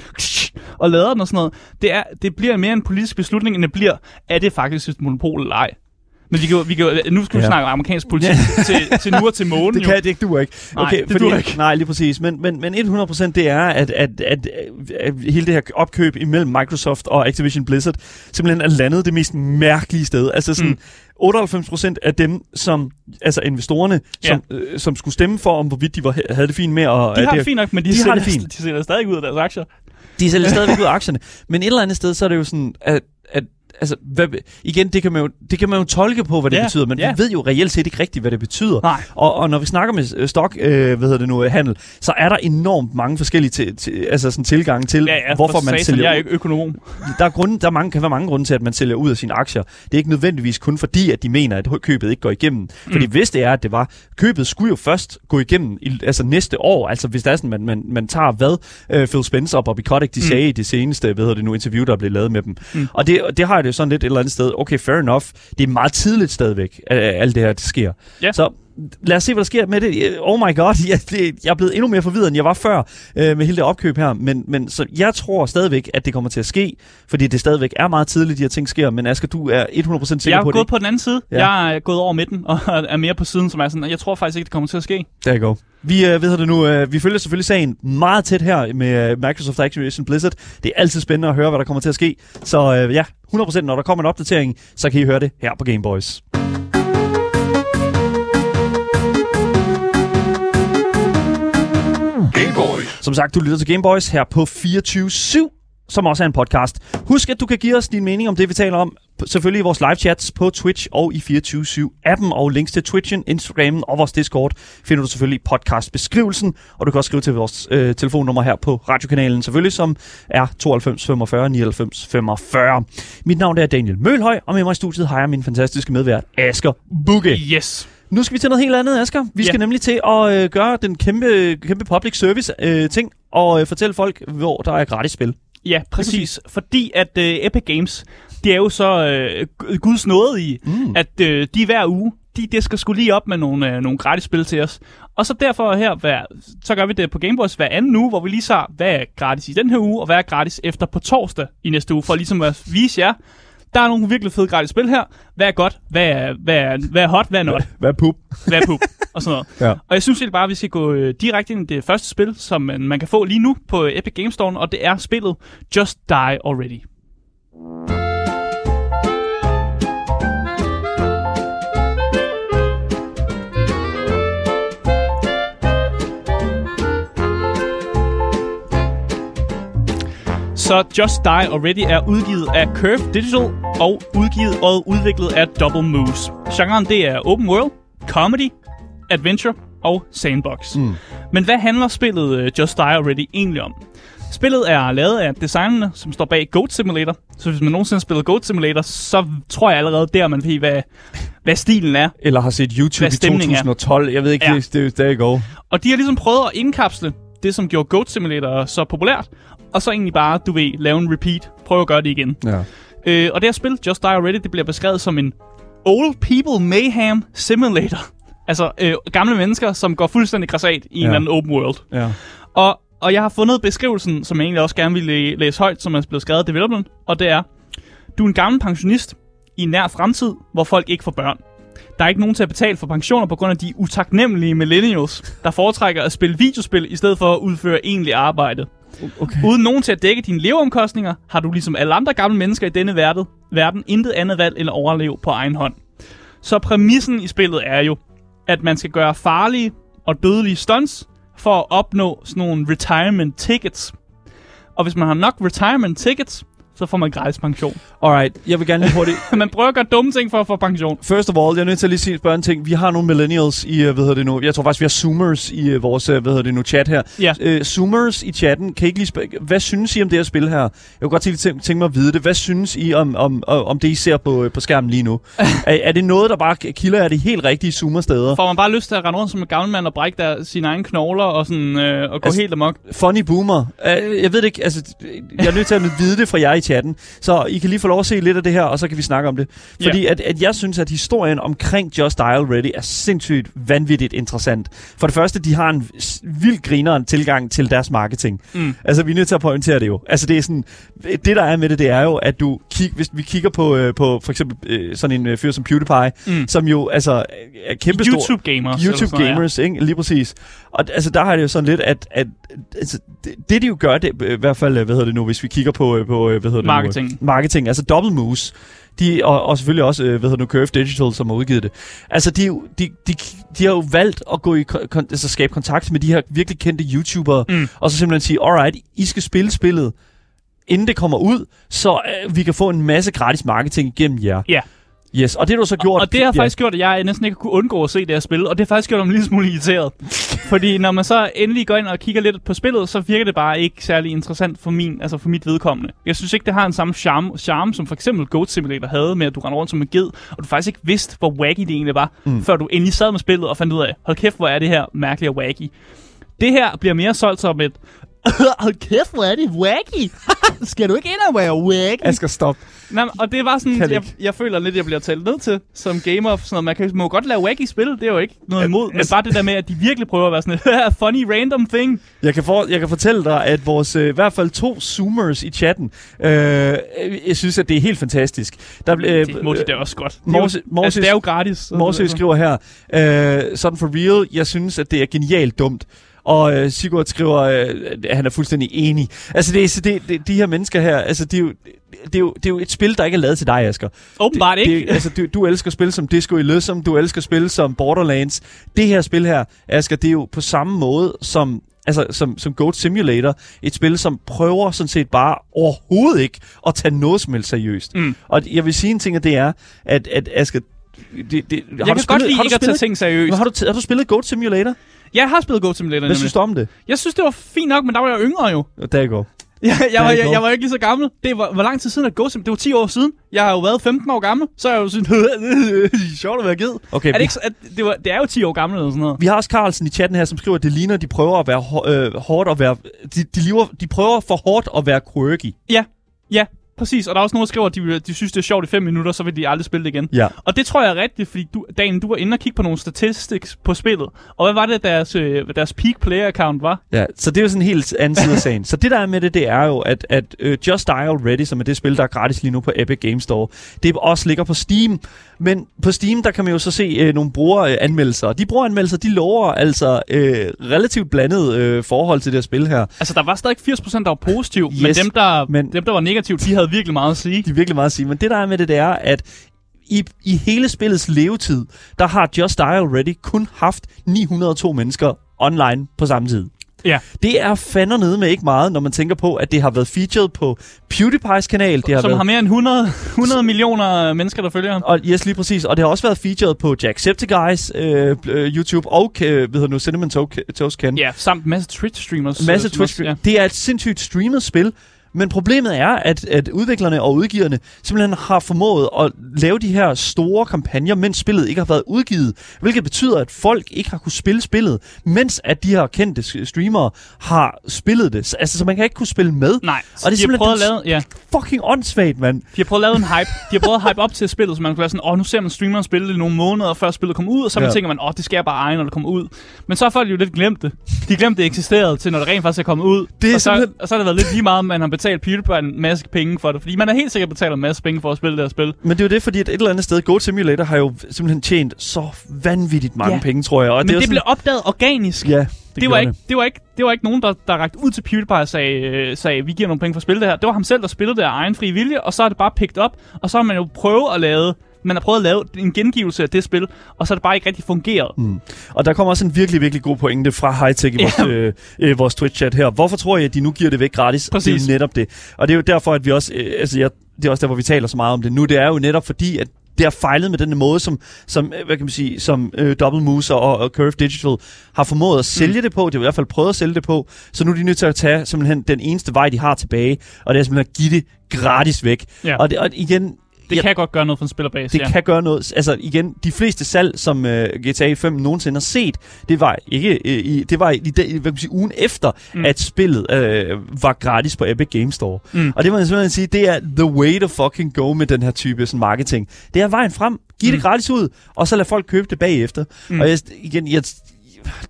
Og lader den og sådan noget. Det, er, det bliver mere en politisk beslutning, end det bliver, er det faktisk et monopol eller ej. Men vi kan, jo- vi kan, jo- nu skal vi Ja. snakke om amerikansk politik til, til nu og til månen. Det jo. kan det ikke, du ikke. Nej, det duer ikke. Nej, lige præcis. Men, men, men 100% det er, at, at, at, at hele det her opkøb imellem Microsoft og Activision Blizzard simpelthen er landet det mest mærkelige sted. Altså sådan, Mm. 98% af dem, som, altså investorerne, Ja. som, øh, som skulle stemme for, om hvorvidt de var, havde det fint med at... De har det, det fint nok, men de, de har sælger, det fint. de sælger stadig ud af deres aktier. De sælger stadigvæk ud af aktierne. Men et eller andet sted, så er det jo sådan, at, at altså, hvad, igen, det kan, man jo, det kan man jo tolke på, hvad det Ja, betyder, men ja. vi ved jo reelt set ikke rigtigt, hvad det betyder. Nej. Og, og når vi snakker med øh, stok, øh, hvad hedder det nu, øh, handel, så er der enormt mange forskellige til, til, altså sådan tilgange til, Ja, ja, hvorfor for man sælger Jeg er ikke økonom. Der, er grunde, der er mange, kan være mange grunde til, at man sælger ud af sine aktier. Det er ikke nødvendigvis kun fordi, at de mener, at købet ikke går igennem. Fordi Mm. hvis det er, at det var, købet skulle jo først gå igennem i, altså næste år. Altså hvis der er sådan, man, man, man tager hvad øh, Phil Spencer og Bobby Kotick, de Mm. sagde i det seneste, hvad hedder det nu, interview, der blev lavet med dem. Mm. Og det, det har jeg det sådan lidt et eller andet sted. Okay, fair enough. Det er meget tidligt stadigvæk, at at alt det her det sker. Ja. Så lad os se, hvad der sker med det. Oh my god, jeg, det, jeg er blevet endnu mere forvirret, end jeg var før øh, med hele det opkøb her. Men, men så jeg tror stadigvæk, at det kommer til at ske, fordi det stadigvæk er meget tidligt, de her ting sker. Men Asger, du er 100% sikker Jeg er på gået det. på den anden side. Ja. Jeg er gået over midten og er mere på siden, som er sådan, jeg tror faktisk ikke, det kommer til at ske. Der you go. Vi, øh, ved det nu, øh, vi følger selvfølgelig sagen meget tæt her med øh, Microsoft Activision Blizzard. Det er altid spændende at høre, hvad der kommer til at ske. Så øh, ja, 100% når der kommer en opdatering, så kan I høre det her på Gameboys. Gameboys. Som sagt, du lytter til Gameboys her på 24-7, som også er en podcast. Husk, at du kan give os din mening om det, vi taler om. Selvfølgelig i vores live chats på Twitch og i 24-7-appen. Og links til Twitchen, Instagramen og vores Discord finder du selvfølgelig i podcastbeskrivelsen. Og du kan også skrive til vores øh, telefonnummer her på radiokanalen, selvfølgelig, som er 92 45 99 45. Mit navn er Daniel Mølhøj, og med mig i studiet har jeg min fantastiske medvært, Asger Bugge. Yes. Nu skal vi til noget helt andet, Asger. Vi Ja. skal nemlig til at øh, gøre den kæmpe, kæmpe public service øh, ting og øh, fortælle folk, hvor der er gratis spil. Ja, præcis. præcis. Fordi at uh, Epic Games, det er jo så uh, guds nåde i, Mm. at uh, de hver uge, de, det skal skulle lige op med nogle, uh, nogle gratis spil til os. Og så derfor her, hver, så gør vi det på Gameboys hver anden uge, hvor vi lige så, hvad er gratis i den her uge, og hvad er gratis efter på torsdag i næste uge, for ligesom at vise jer, der er nogle virkelig fede gratis spil her. Hvad er godt? Hvad er, hvad er, hvad er hot? Hvad er not? Hvad er pup? Hvad er poop? og sådan noget. Ja. Og jeg synes egentlig bare, at vi skal gå øh, direkte ind i det første spil, som man, man kan få lige nu på Epic Games Store, og det er spillet Just Die Already. Så Just Die Already er udgivet af Curve Digital og udgivet og udviklet af Double Moose. Genren det er open world, comedy, adventure og sandbox. Mm. Men hvad handler spillet uh, Just Die Already egentlig om? Spillet er lavet af designerne, som står bag Goat Simulator. Så hvis man nogensinde har spillet Goat Simulator, så tror jeg allerede der, man ved, hvad, hvad stilen er. Eller har set YouTube i stemningen er. 2012. Jeg ved ikke, Ja. det, er go. Og de har ligesom prøvet at indkapsle det, som gjorde Goat Simulator så populært, og så egentlig bare, du ved, lave en repeat. Prøve at gøre det igen. Ja. Øh, og det her spil, Just Die Already, det bliver beskrevet som en Old People Mayhem Simulator. Altså øh, gamle mennesker, som går fuldstændig græsat i ja. en eller anden open world. ja. Og, og jeg har fundet beskrivelsen, som jeg egentlig også gerne vil læ- læse højt, som er blevet skrevet af developeren. Og det er, du er en gammel pensionist i en nær fremtid, hvor folk ikke får børn. Der er ikke nogen til at betale for pensioner på grund af de utaknemmelige millennials, der foretrækker at spille videospil i stedet for at udføre egentlig arbejde. Okay. Uden nogen til at dække dine leveomkostninger, har du ligesom alle andre gamle mennesker i denne verden, verden intet andet valg end at overleve på egen hånd. Så præmissen i spillet er jo, at man skal gøre farlige og dødelige stunts for at opnå sådan nogle retirement tickets. Og hvis man har nok retirement tickets, så får man gratis pension. Alright, jeg vil gerne lige hurtigt... man prøver at gøre dumme ting for at få pension. First of all, jeg er nødt til at lige sige, spørge en ting. Vi har nogle millennials i, øh, hvad hedder det nu? Jeg tror faktisk, vi har zoomers i øh, vores, øh, hvad hedder det nu, chat her. Ja. Øh, zoomers i chatten, kan I ikke lige spørge, hvad synes I om det her spil her? Jeg kunne godt tænke, tænke mig at vide det. Hvad synes I om, om, om det, I ser på, øh, på skærmen lige nu? er, er det noget, der bare kilder af de helt rigtige zoomer-steder? Får man bare lyst til at rende rundt som en gammel mand og brække der sine egne knogler og, sådan, øh, og gå Altså- helt amok? Funny boomer. Uh, jeg ved det ikke, altså, jeg er nødt til at vide det fra jer i chatten. Så I kan lige få lov at se lidt af det her, og så kan vi snakke om det. Fordi at, at jeg synes, at historien omkring Just Dial Ready er sindssygt vanvittigt interessant. For det første, de har en vild grineren tilgang til deres marketing. Mm. Altså, vi er nødt til at pointere det jo. Altså, det er sådan, det der er med det, det er jo, at du kig, hvis vi kigger på, øh, på for eksempel øh, sådan en øh, fyr som PewDiePie, Mm. som jo altså er kæmpe. YouTube-gamers. YouTube gamers, ikke? Lige præcis. Og altså, der har det jo sådan lidt, at, at altså, det, det, de jo gør, det, i hvert fald, øh, hvad hedder det nu, hvis vi kigger på, øh, på øh, hvad hedder det Marketing. Nu, øh, marketing, altså Double Moose, de, og, og selvfølgelig også, øh, hvad hedder det nu, Curve Digital, som har udgivet det. Altså, de, de, de, de har jo valgt at gå i, kon, altså, skabe kontakt med de her virkelig kendte YouTubere, Mm. og så simpelthen sige, alright, I skal spille spillet, inden det kommer ud, så øh, vi kan få en masse gratis marketing igennem jer. Ja. Yes, og det har du så gjort. Og det har ja. faktisk gjort, at jeg næsten ikke kunne undgå at se det her spil, og det har faktisk gjort mig en lille smule irriteret. Fordi når man så endelig går ind og kigger lidt på spillet, så virker det bare ikke særlig interessant for min, altså for mit vedkommende. Jeg synes ikke, det har en samme charme, charme som for eksempel Goat Simulator havde med, at du render rundt som en ged, og du faktisk ikke vidste, hvor wacky det egentlig var, mm. før du endelig sad med spillet og fandt ud af, hold kæft, hvor er det her mærkeligt og wacky. Det her bliver mere solgt som et, hold kæft, hvor er det wacky. Skal du ikke ind og være wacky? Asger, stop. Nej, men- og det var sådan, jeg, jeg føler lidt, jeg bliver talt ned til som gamer. Sådan noget. Man kan må godt lave wacky spil, det er jo ikke noget imod. Men altså- bare det der med, at de virkelig prøver at være sådan et funny random thing. Jeg kan, for, jeg kan fortælle dig, at vores øh, i hvert fald to zoomers i chatten, øh, jeg synes, at det er helt fantastisk. Der, øh, Det må de da også godt. Det er, Morse- jo, altså, det er jo gratis. Morse skriver her, øh, sådan for real, jeg synes, at det er genialt dumt. Og øh, Sigurd skriver, øh, at han er fuldstændig enig. Altså, det, er, så det, det, de her mennesker her, altså, det er, jo, det, er jo, det er jo et spil, der ikke er lavet til dig, Asger. Åbenbart det, ikke. Det, altså, du, du elsker spil som Disco Elysium, du elsker spil som Borderlands. Det her spil her, Asger, det er jo på samme måde som altså som, som Goat Simulator, et spil, som prøver sådan set bare overhovedet ikke at tage noget som helst seriøst. Mm. Og jeg vil sige en ting, og det er, at, at Asger, det, det, jeg kan godt lide ikke at tage ting seriøst. har, du, har du spillet Goat Simulator? Jeg har spillet Goat Simulator. Hvad synes du om det? Jeg synes, det var fint nok, men der var jeg yngre jo. Der går. Jeg, jeg, var, Ja, jeg, jeg var ikke lige så gammel. Det var, hvor lang tid siden at Simulator? Det var 10 år siden. Jeg har jo været 15 år gammel. Så er jeg jo sådan, sjovt at være ged. Okay, Er det, ikke, at det, var, det er jo 10 år gammel eller sådan noget. vi har også Carlsen i chatten her, som skriver, at det ligner, at de prøver at være hår- øh, hårdt at være... De, de, lever, de prøver for hårdt at være quirky. Ja, ja, præcis. Og der er også nogen, der skriver, at de, de synes, det er sjovt i 5 minutter, så vil de aldrig spille det igen. Ja. Og det tror jeg er rigtigt, fordi du, Dan, du var inde og kigge på nogle statistics på spillet. Og hvad var det, deres, øh, deres peak player account var? Ja, så det er jo sådan en helt anden side af sagen. Så det der er med det, det er jo, at, at uh, Just Dial Ready, som er det spil, der er gratis lige nu på Epic Games Store, det også ligger på Steam. Men på Steam, der kan man jo så se uh, nogle brugeranmeldelser. De brugeranmeldelser, de lover altså uh, relativt blandet uh, forhold til det her spil her. Altså, der var stadig 80% der var positiv, yes, men, dem, der, men dem, der var negative, de havde virkelig meget at sige. De er virkelig meget at sige. Men det der er med det, det er, at i, i hele spillets levetid, der har Just Dial Ready kun haft 902 mennesker online på samme tid. Ja. Det er fandme nede med ikke meget, når man tænker på, at det har været featured på PewDiePie's kanal. Det har Som været, har mere end 100, 100 millioner mennesker, der følger ham. og, yes, lige præcis. Og det har også været featured på Jacksepticeye's øh, øh, YouTube og øh, hedder nu, Cinnamon To- Toast Ken. Ja, samt masse Twitch-streamers. masse øh, som Twitch. også- Ja. Det er et sindssygt streamet spil, men problemet er, at, at udviklerne og udgiverne simpelthen har formået at lave de her store kampagner, mens spillet ikke har været udgivet. Hvilket betyder, at folk ikke har kunne spille spillet, mens at de her kendte streamere har spillet det. Så- Altså, så man kan ikke kunne spille med. Nej, Og det er de simpelthen prøvet at lave, ja, Fucking åndssvagt, mand. de har prøvet at lave en hype. De har prøvet at hype op til spillet, så man kunne være sådan, åh, nu ser man streameren spille det nogle måneder før spillet kommer ud, og så Ja. ja. tænker man, åh, det skal jeg bare eje, når det kommer ud. Men så har folk jo lidt glemt det. De glemte det eksisterede til, når det rent faktisk er kommet ud. Det er og, så, simpelthen- og så har det været lidt lige meget, man har betalt PewDiePie en masse penge for det. Fordi man har helt sikkert betalt en masse penge for at spille det her spil. Men det er jo det, fordi at et eller andet sted, Goat Simulator har jo simpelthen tjent så vanvittigt mange Ja. penge, tror jeg. Og Men det, er det jo blev opdaget organisk. Ja, det, Det, det, var ikke, det, var ikke, det var ikke nogen, der, der rakte ud til PewDiePie og sagde, øh, sagde, vi giver nogle penge for at spille det her. Det var ham selv, der spillede det af egen fri vilje, og så er det bare picked op, og så har man jo prøvet at lave, man har prøvet at lave en gengivelse af det spil, og så er det bare ikke rigtig fungeret. Mm. Og der kommer også en virkelig, virkelig god pointe fra Hightech i vores, Ja. øh, øh, vores Twitch-chat her. Hvorfor tror jeg, at de nu giver det væk gratis? Præcis. Det er netop det. Og det er jo derfor, at vi også... Øh, altså, jeg, det er også derfor, vi taler så meget om det nu. Det er jo netop fordi, at det har fejlet med den måde, som, som øh, hvad kan man sige, som øh, Double Moose og, og Curve Digital har formået at sælge mm. det på. Det har i hvert fald prøvet at sælge det på. Så nu er de nødt til at tage simpelthen den eneste vej, de har tilbage, og det er simpelthen at give det gratis væk. Ja. Og, det, og igen, Det jeg- kan godt gøre noget for en spillerbase, det ja. kan gøre noget. Altså igen, de fleste salg, som uh, GTA 5 nogensinde har set, det var ikke øh, i, det var i, i, hvad kan man sige, ugen efter, mm. At spillet uh, var gratis på Epic Games Store. Mm. Og det må jeg simpelthen sige, det er the way to fucking go med den her type sådan, marketing. Det er vejen frem. Giv mm. det gratis ud, og så lad folk købe det bagefter. Mm. Og jeg, igen, jeg,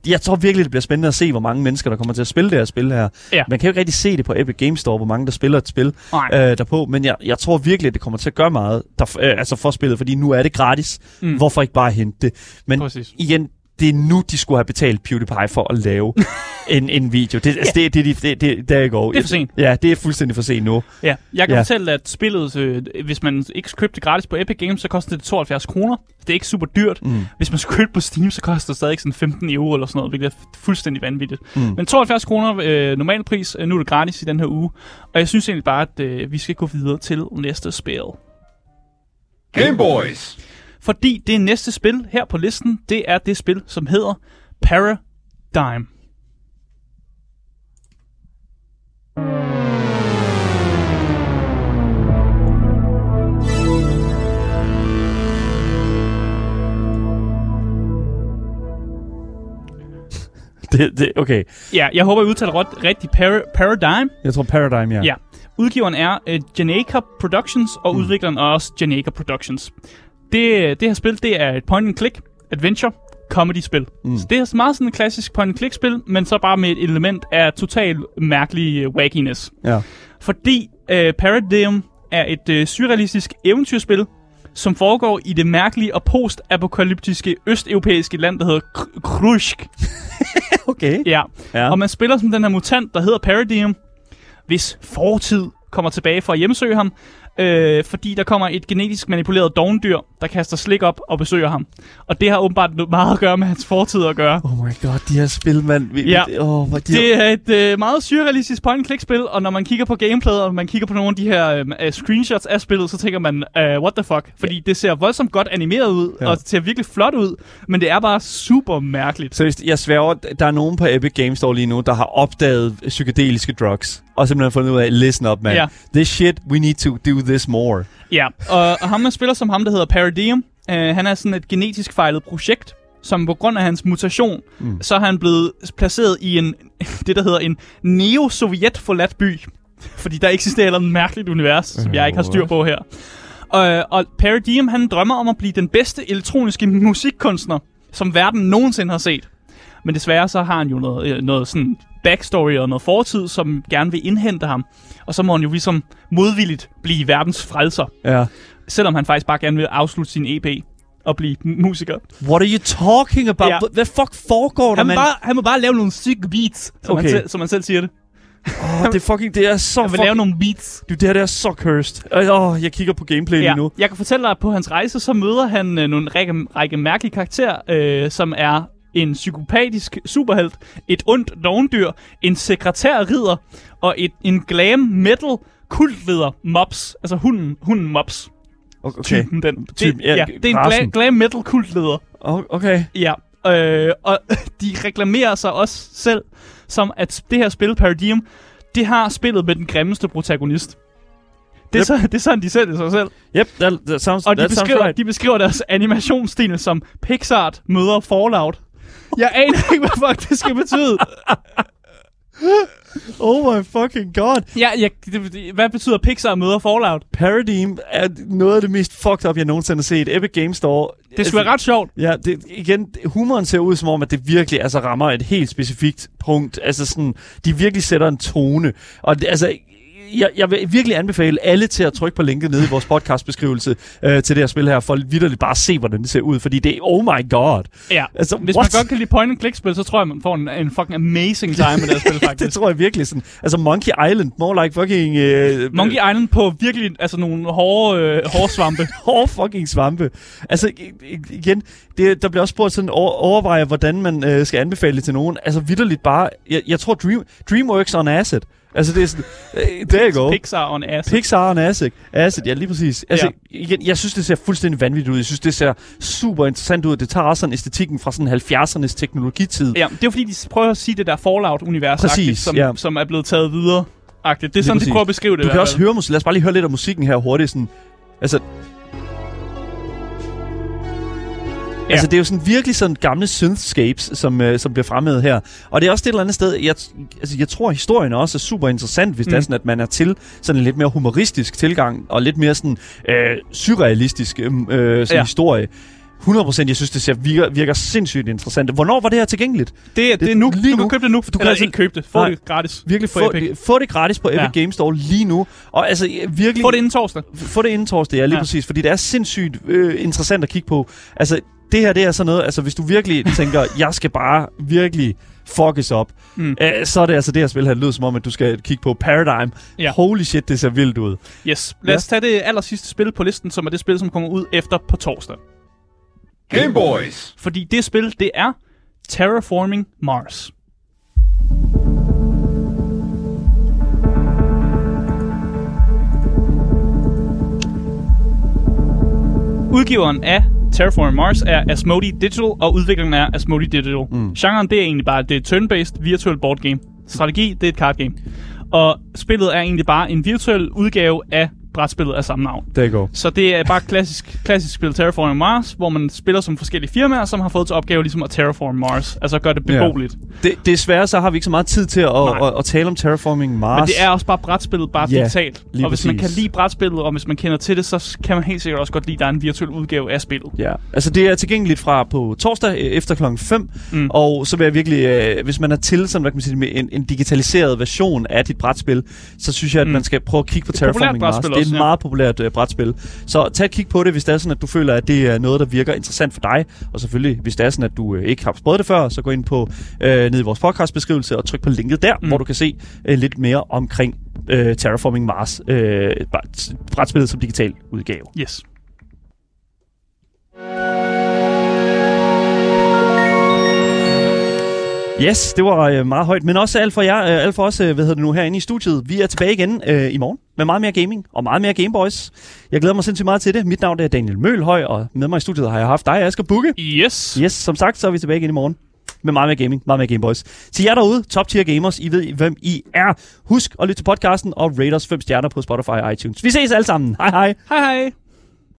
jeg tror virkelig, det bliver spændende at se, hvor mange mennesker, der kommer til at spille det her spil her. Ja. Man kan jo ikke rigtig se det på Epic Games Store, hvor mange der spiller et spil Nej. øh, derpå, men jeg, jeg tror virkelig, det kommer til at gøre meget der, øh, altså for spillet, fordi nu er det gratis. Mm. Hvorfor ikke bare hente det? Men Præcis. igen, det er nu, de skulle have betalt PewDiePie for at lave en, en video. Det, altså, det, det, det, det, det, der går. Det er for sent. Ja, det er fuldstændig for sent nu. Ja, jeg kan Ja. ja. fortælle, at spillet, øh, hvis man ikke købte det gratis på Epic Games, så koster det 72 kroner. Det er ikke super dyrt. Mm. Hvis man skulle købe på Steam, så koster det stadig sådan 15 euro eller sådan noget, hvilket er fuldstændig vanvittigt. Mm. Men 72 kroner øh, normal pris, øh, nu er det gratis i den her uge. Og jeg synes egentlig bare, at øh, vi skal gå videre til næste spil. Game Boys. Fordi det næste spil her på listen, det er det spil, som hedder Paradigm. Det, det, okay, Ja, jeg håber, jeg udtaler ret, rigtig Para- Paradigm. jeg tror Paradigm, ja. Ja. Udgiveren er uh, Janaka Productions, og mm. udvikleren er også Janaka Productions. Det, det her spil, det er et point-and-click adventure comedy-spil. Mm. Så det er meget sådan et klassisk point-and-click-spil, men så bare med et element af total mærkelig uh, wackiness. ja. Fordi uh, Paradigm er et uh, surrealistisk eventyrspil, som foregår i det mærkelige og post-apokalyptiske østeuropæiske land, der hedder Kr- Krusk. Okay. Ja. Ja. Og man spiller som den her mutant, der hedder Paradigm, hvis fortid kommer tilbage for at hjemsøge ham, øh, fordi der kommer et genetisk manipuleret dogndyr, der kaster slik op og besøger ham. Og det har åbenbart meget at gøre med hans fortid at gøre. Oh my god, de her spil, mand. Ja. oh, de Det er et øh, meget surrealistisk point-and-click-spil, og når man kigger på gameplayet, og man kigger på nogle af de her øh, screenshots af spillet, så tænker man, uh, what the fuck? Fordi det ser voldsomt godt animeret ud, Ja. ja. og det ser virkelig flot ud, men det er bare super mærkeligt. Seriøst, jeg sværger, der er nogen på Epic Games Store lige nu, der har opdaget psykedeliske drugs. Og simpelthen fundet ud af, listen up, man. Ja. This shit, we need to do this more. Ja, og, og ham, man spiller som ham, der hedder Paradigm, øh, han er sådan et genetisk fejlet projekt, som på grund af hans mutation, Mm. mm. så er han blevet placeret i en, det der hedder en neo-sovjet forladt by. Fordi der eksisterer et mærkeligt univers, som jeg ikke har styr på her. Og, og Paradigm, han drømmer om at blive den bedste elektroniske musikkunstner, som verden nogensinde har set. Men desværre så har han jo noget, øh, noget sådan backstory og noget fortid, som gerne vil indhente ham. Og så må han jo ligesom modvilligt blive verdens frelser Ja. selvom han faktisk bare gerne vil afslutte sin EP og blive musiker. What are you talking about? Ja. Hvad fuck foregår der, Han må, mand? bare, han må bare lave nogle syge beats, som, Okay. han selv, som han selv siger det. Oh, det er fucking, det er så Han vil fucking... lave nogle beats. Du, det her det er så cursed. Åh, oh, jeg kigger på gameplay Ja. lige nu. Jeg kan fortælle dig, at på hans rejse, så møder han øh, nogle række, række mærkelige karakterer, øh, som er en psykopatisk superhelt, et ondt dogndyr, en sekretærridder og et, en glam metal kultleder Mops. Altså hunden, hunden Mops. Okay. Typen, den. Typen, det, ja, ja, det er en glam, glam metal kultleder. Okay. Ja, øh, og de reklamerer sig også selv som, at det her spil, Paradigm, det har spillet med den grimmeste protagonist. Det er, Yep. så, det er sådan, de sælger sig selv. Yep, that, that sounds, Og de that sounds beskriver, right. de beskriver deres animationsstil som Pixar møder Fallout. Jeg aner ikke, hvad fuck det skal betyde. Oh my fucking god. Ja, ja, det, det- hvad betyder Pixar møder Fallout? Paradigm er noget af det mest fucked up, jeg nogensinde har set. Epic Games Store. Det skulle være ret sjovt. Ja, det, igen, humoren ser ud som om, at det virkelig altså, rammer et helt specifikt punkt. Altså sådan, de virkelig sætter en tone. Og det, altså, jeg, jeg vil virkelig anbefale alle til at trykke på linket nede i vores podcastbeskrivelse øh, til det her spil her, for vidderligt bare at se, hvordan det ser ud, fordi det er, oh my god. Ja. Altså, Hvis what? man godt kan lide point-and-click-spil, så tror jeg, man får en, en fucking amazing time med det her spil, det faktisk. tror jeg virkelig sådan. Altså Monkey Island, more like fucking... Øh, Monkey Island på virkelig altså nogle hårde, øh, hårde svampe. hårde fucking svampe. Altså igen, det, der bliver også spurgt sådan over, overveje, hvordan man øh, skal anbefale det til nogen. Altså vidderligt bare, jeg, jeg tror Dream, DreamWorks on Acid. Altså det er sådan, øh, there you go. Pixar on ass. Pixar on Acid. Acid, ja lige præcis. Altså ja. igen, jeg synes, det ser fuldstændig vanvittigt ud. Jeg synes, det ser super interessant ud. Det tager også sådan æstetikken fra sådan 70'ernes teknologitid. Ja, det er fordi, de prøver at sige det der Fallout-univers, som, ja. som er blevet taget videre. -agtigt. Det er Lige sådan, præcis. de prøver at beskrive det. Du kan også høre musik. Lad os bare lige høre lidt af musikken her hurtigt. Sådan, altså, Ja. Altså, det er jo sådan virkelig sådan gamle synthscapes, som, øh, som bliver fremhævet her. Og det er også det et eller andet sted, jeg, altså, jeg tror, historien også er super interessant, hvis mm. det er Mm. sådan, at man er til sådan en lidt mere humoristisk tilgang, og lidt mere sådan øh, surrealistisk øh, sådan Ja. historie. 100% jeg synes, det ser, virker, virker sindssygt interessant. Hvornår var det her tilgængeligt? Det, er- det er nu. lige du nu. kan købe det nu. Du Du kan altså- ikke købe det. Få Nej. det gratis. Virkelig få, Epic. det, få det gratis på Epic Ja. Games Store lige nu. Og altså virkelig... Få det inden torsdag. Få det inden torsdag, ja, lige. Ja. præcis. Fordi det er sindssygt øh, interessant at kigge på. Altså, det her, det er sådan noget, altså hvis du virkelig tænker, jeg skal bare virkelig fuckes op, Mm. øh, så er det altså det her spil her, det lyder som om, at du skal kigge på Paradigm. Ja. Holy shit, det ser vildt ud. Yes. Lad os tage det aller sidste spil på listen, som er det spil, som kommer ud efter på torsdag. Game Boys. Fordi det spil, det er Terraforming Mars. Udgiveren af Terraforming Mars er Asmodee Digital, og udviklingen er Asmodee Digital. Mm. Genren, det er egentlig bare, det er et turn-based virtual board game. Strategi, det er et card game. Og spillet er egentlig bare en virtuel udgave af brætspillet af samme navn. Der går. Så det er bare klassisk, klassisk spil Terraforming Mars, hvor man spiller som forskellige firmaer, som har fået til opgave ligesom at terraform Mars. Altså gøre det Ja. beboeligt. Det, desværre så har vi ikke så meget tid til at, Nej. at, at, tale om Terraforming Mars. Men det er også bare brætspillet, bare Ja, digitalt. lige Og hvis man kan lide brætspillet, og hvis man kender til det, så kan man helt sikkert også godt lide, at der er en virtuel udgave af spillet. Ja, altså det er tilgængeligt fra på torsdag øh, efter klokken 5, mm. Og så vil jeg virkelig, øh, hvis man er til sådan, hvad kan man sige, med en, en digitaliseret version af dit brætspil, så synes jeg, at mm. Man skal prøve at kigge på Det er Terraforming Mars. Det er et ja. meget populært øh, brætspil. Så tag et kig på det, hvis det er sådan, at du føler, at det er noget, der virker interessant for dig. Og selvfølgelig, hvis det er sådan, at du øh, ikke har prøvet det før, så gå ind på øh, ned i vores podcastbeskrivelse og tryk på linket der, mm. Hvor du kan se øh, lidt mere omkring øh, Terraforming Mars, øh, bræt- brætspillet som digital udgave. Yes. Yes, det var øh, meget højt, men også alt for jer, øh, alt for os, øh, hvad hedder det nu, herinde i studiet. Vi er tilbage igen øh, i morgen med meget mere gaming og meget mere Gameboys. Jeg glæder mig sindssygt meget til det. Mit navn er Daniel Mølhøj, og med mig i studiet har jeg haft dig, Asger Bukke. Yes. Yes, som sagt, så er vi tilbage igen i morgen med meget mere gaming, meget mere Gameboys. Til jer derude, top tier gamers, I ved, hvem I er. Husk at lytte til podcasten og rate os 5 stjerner på Spotify og iTunes. Vi ses alle sammen. Hej hej. Hej hej.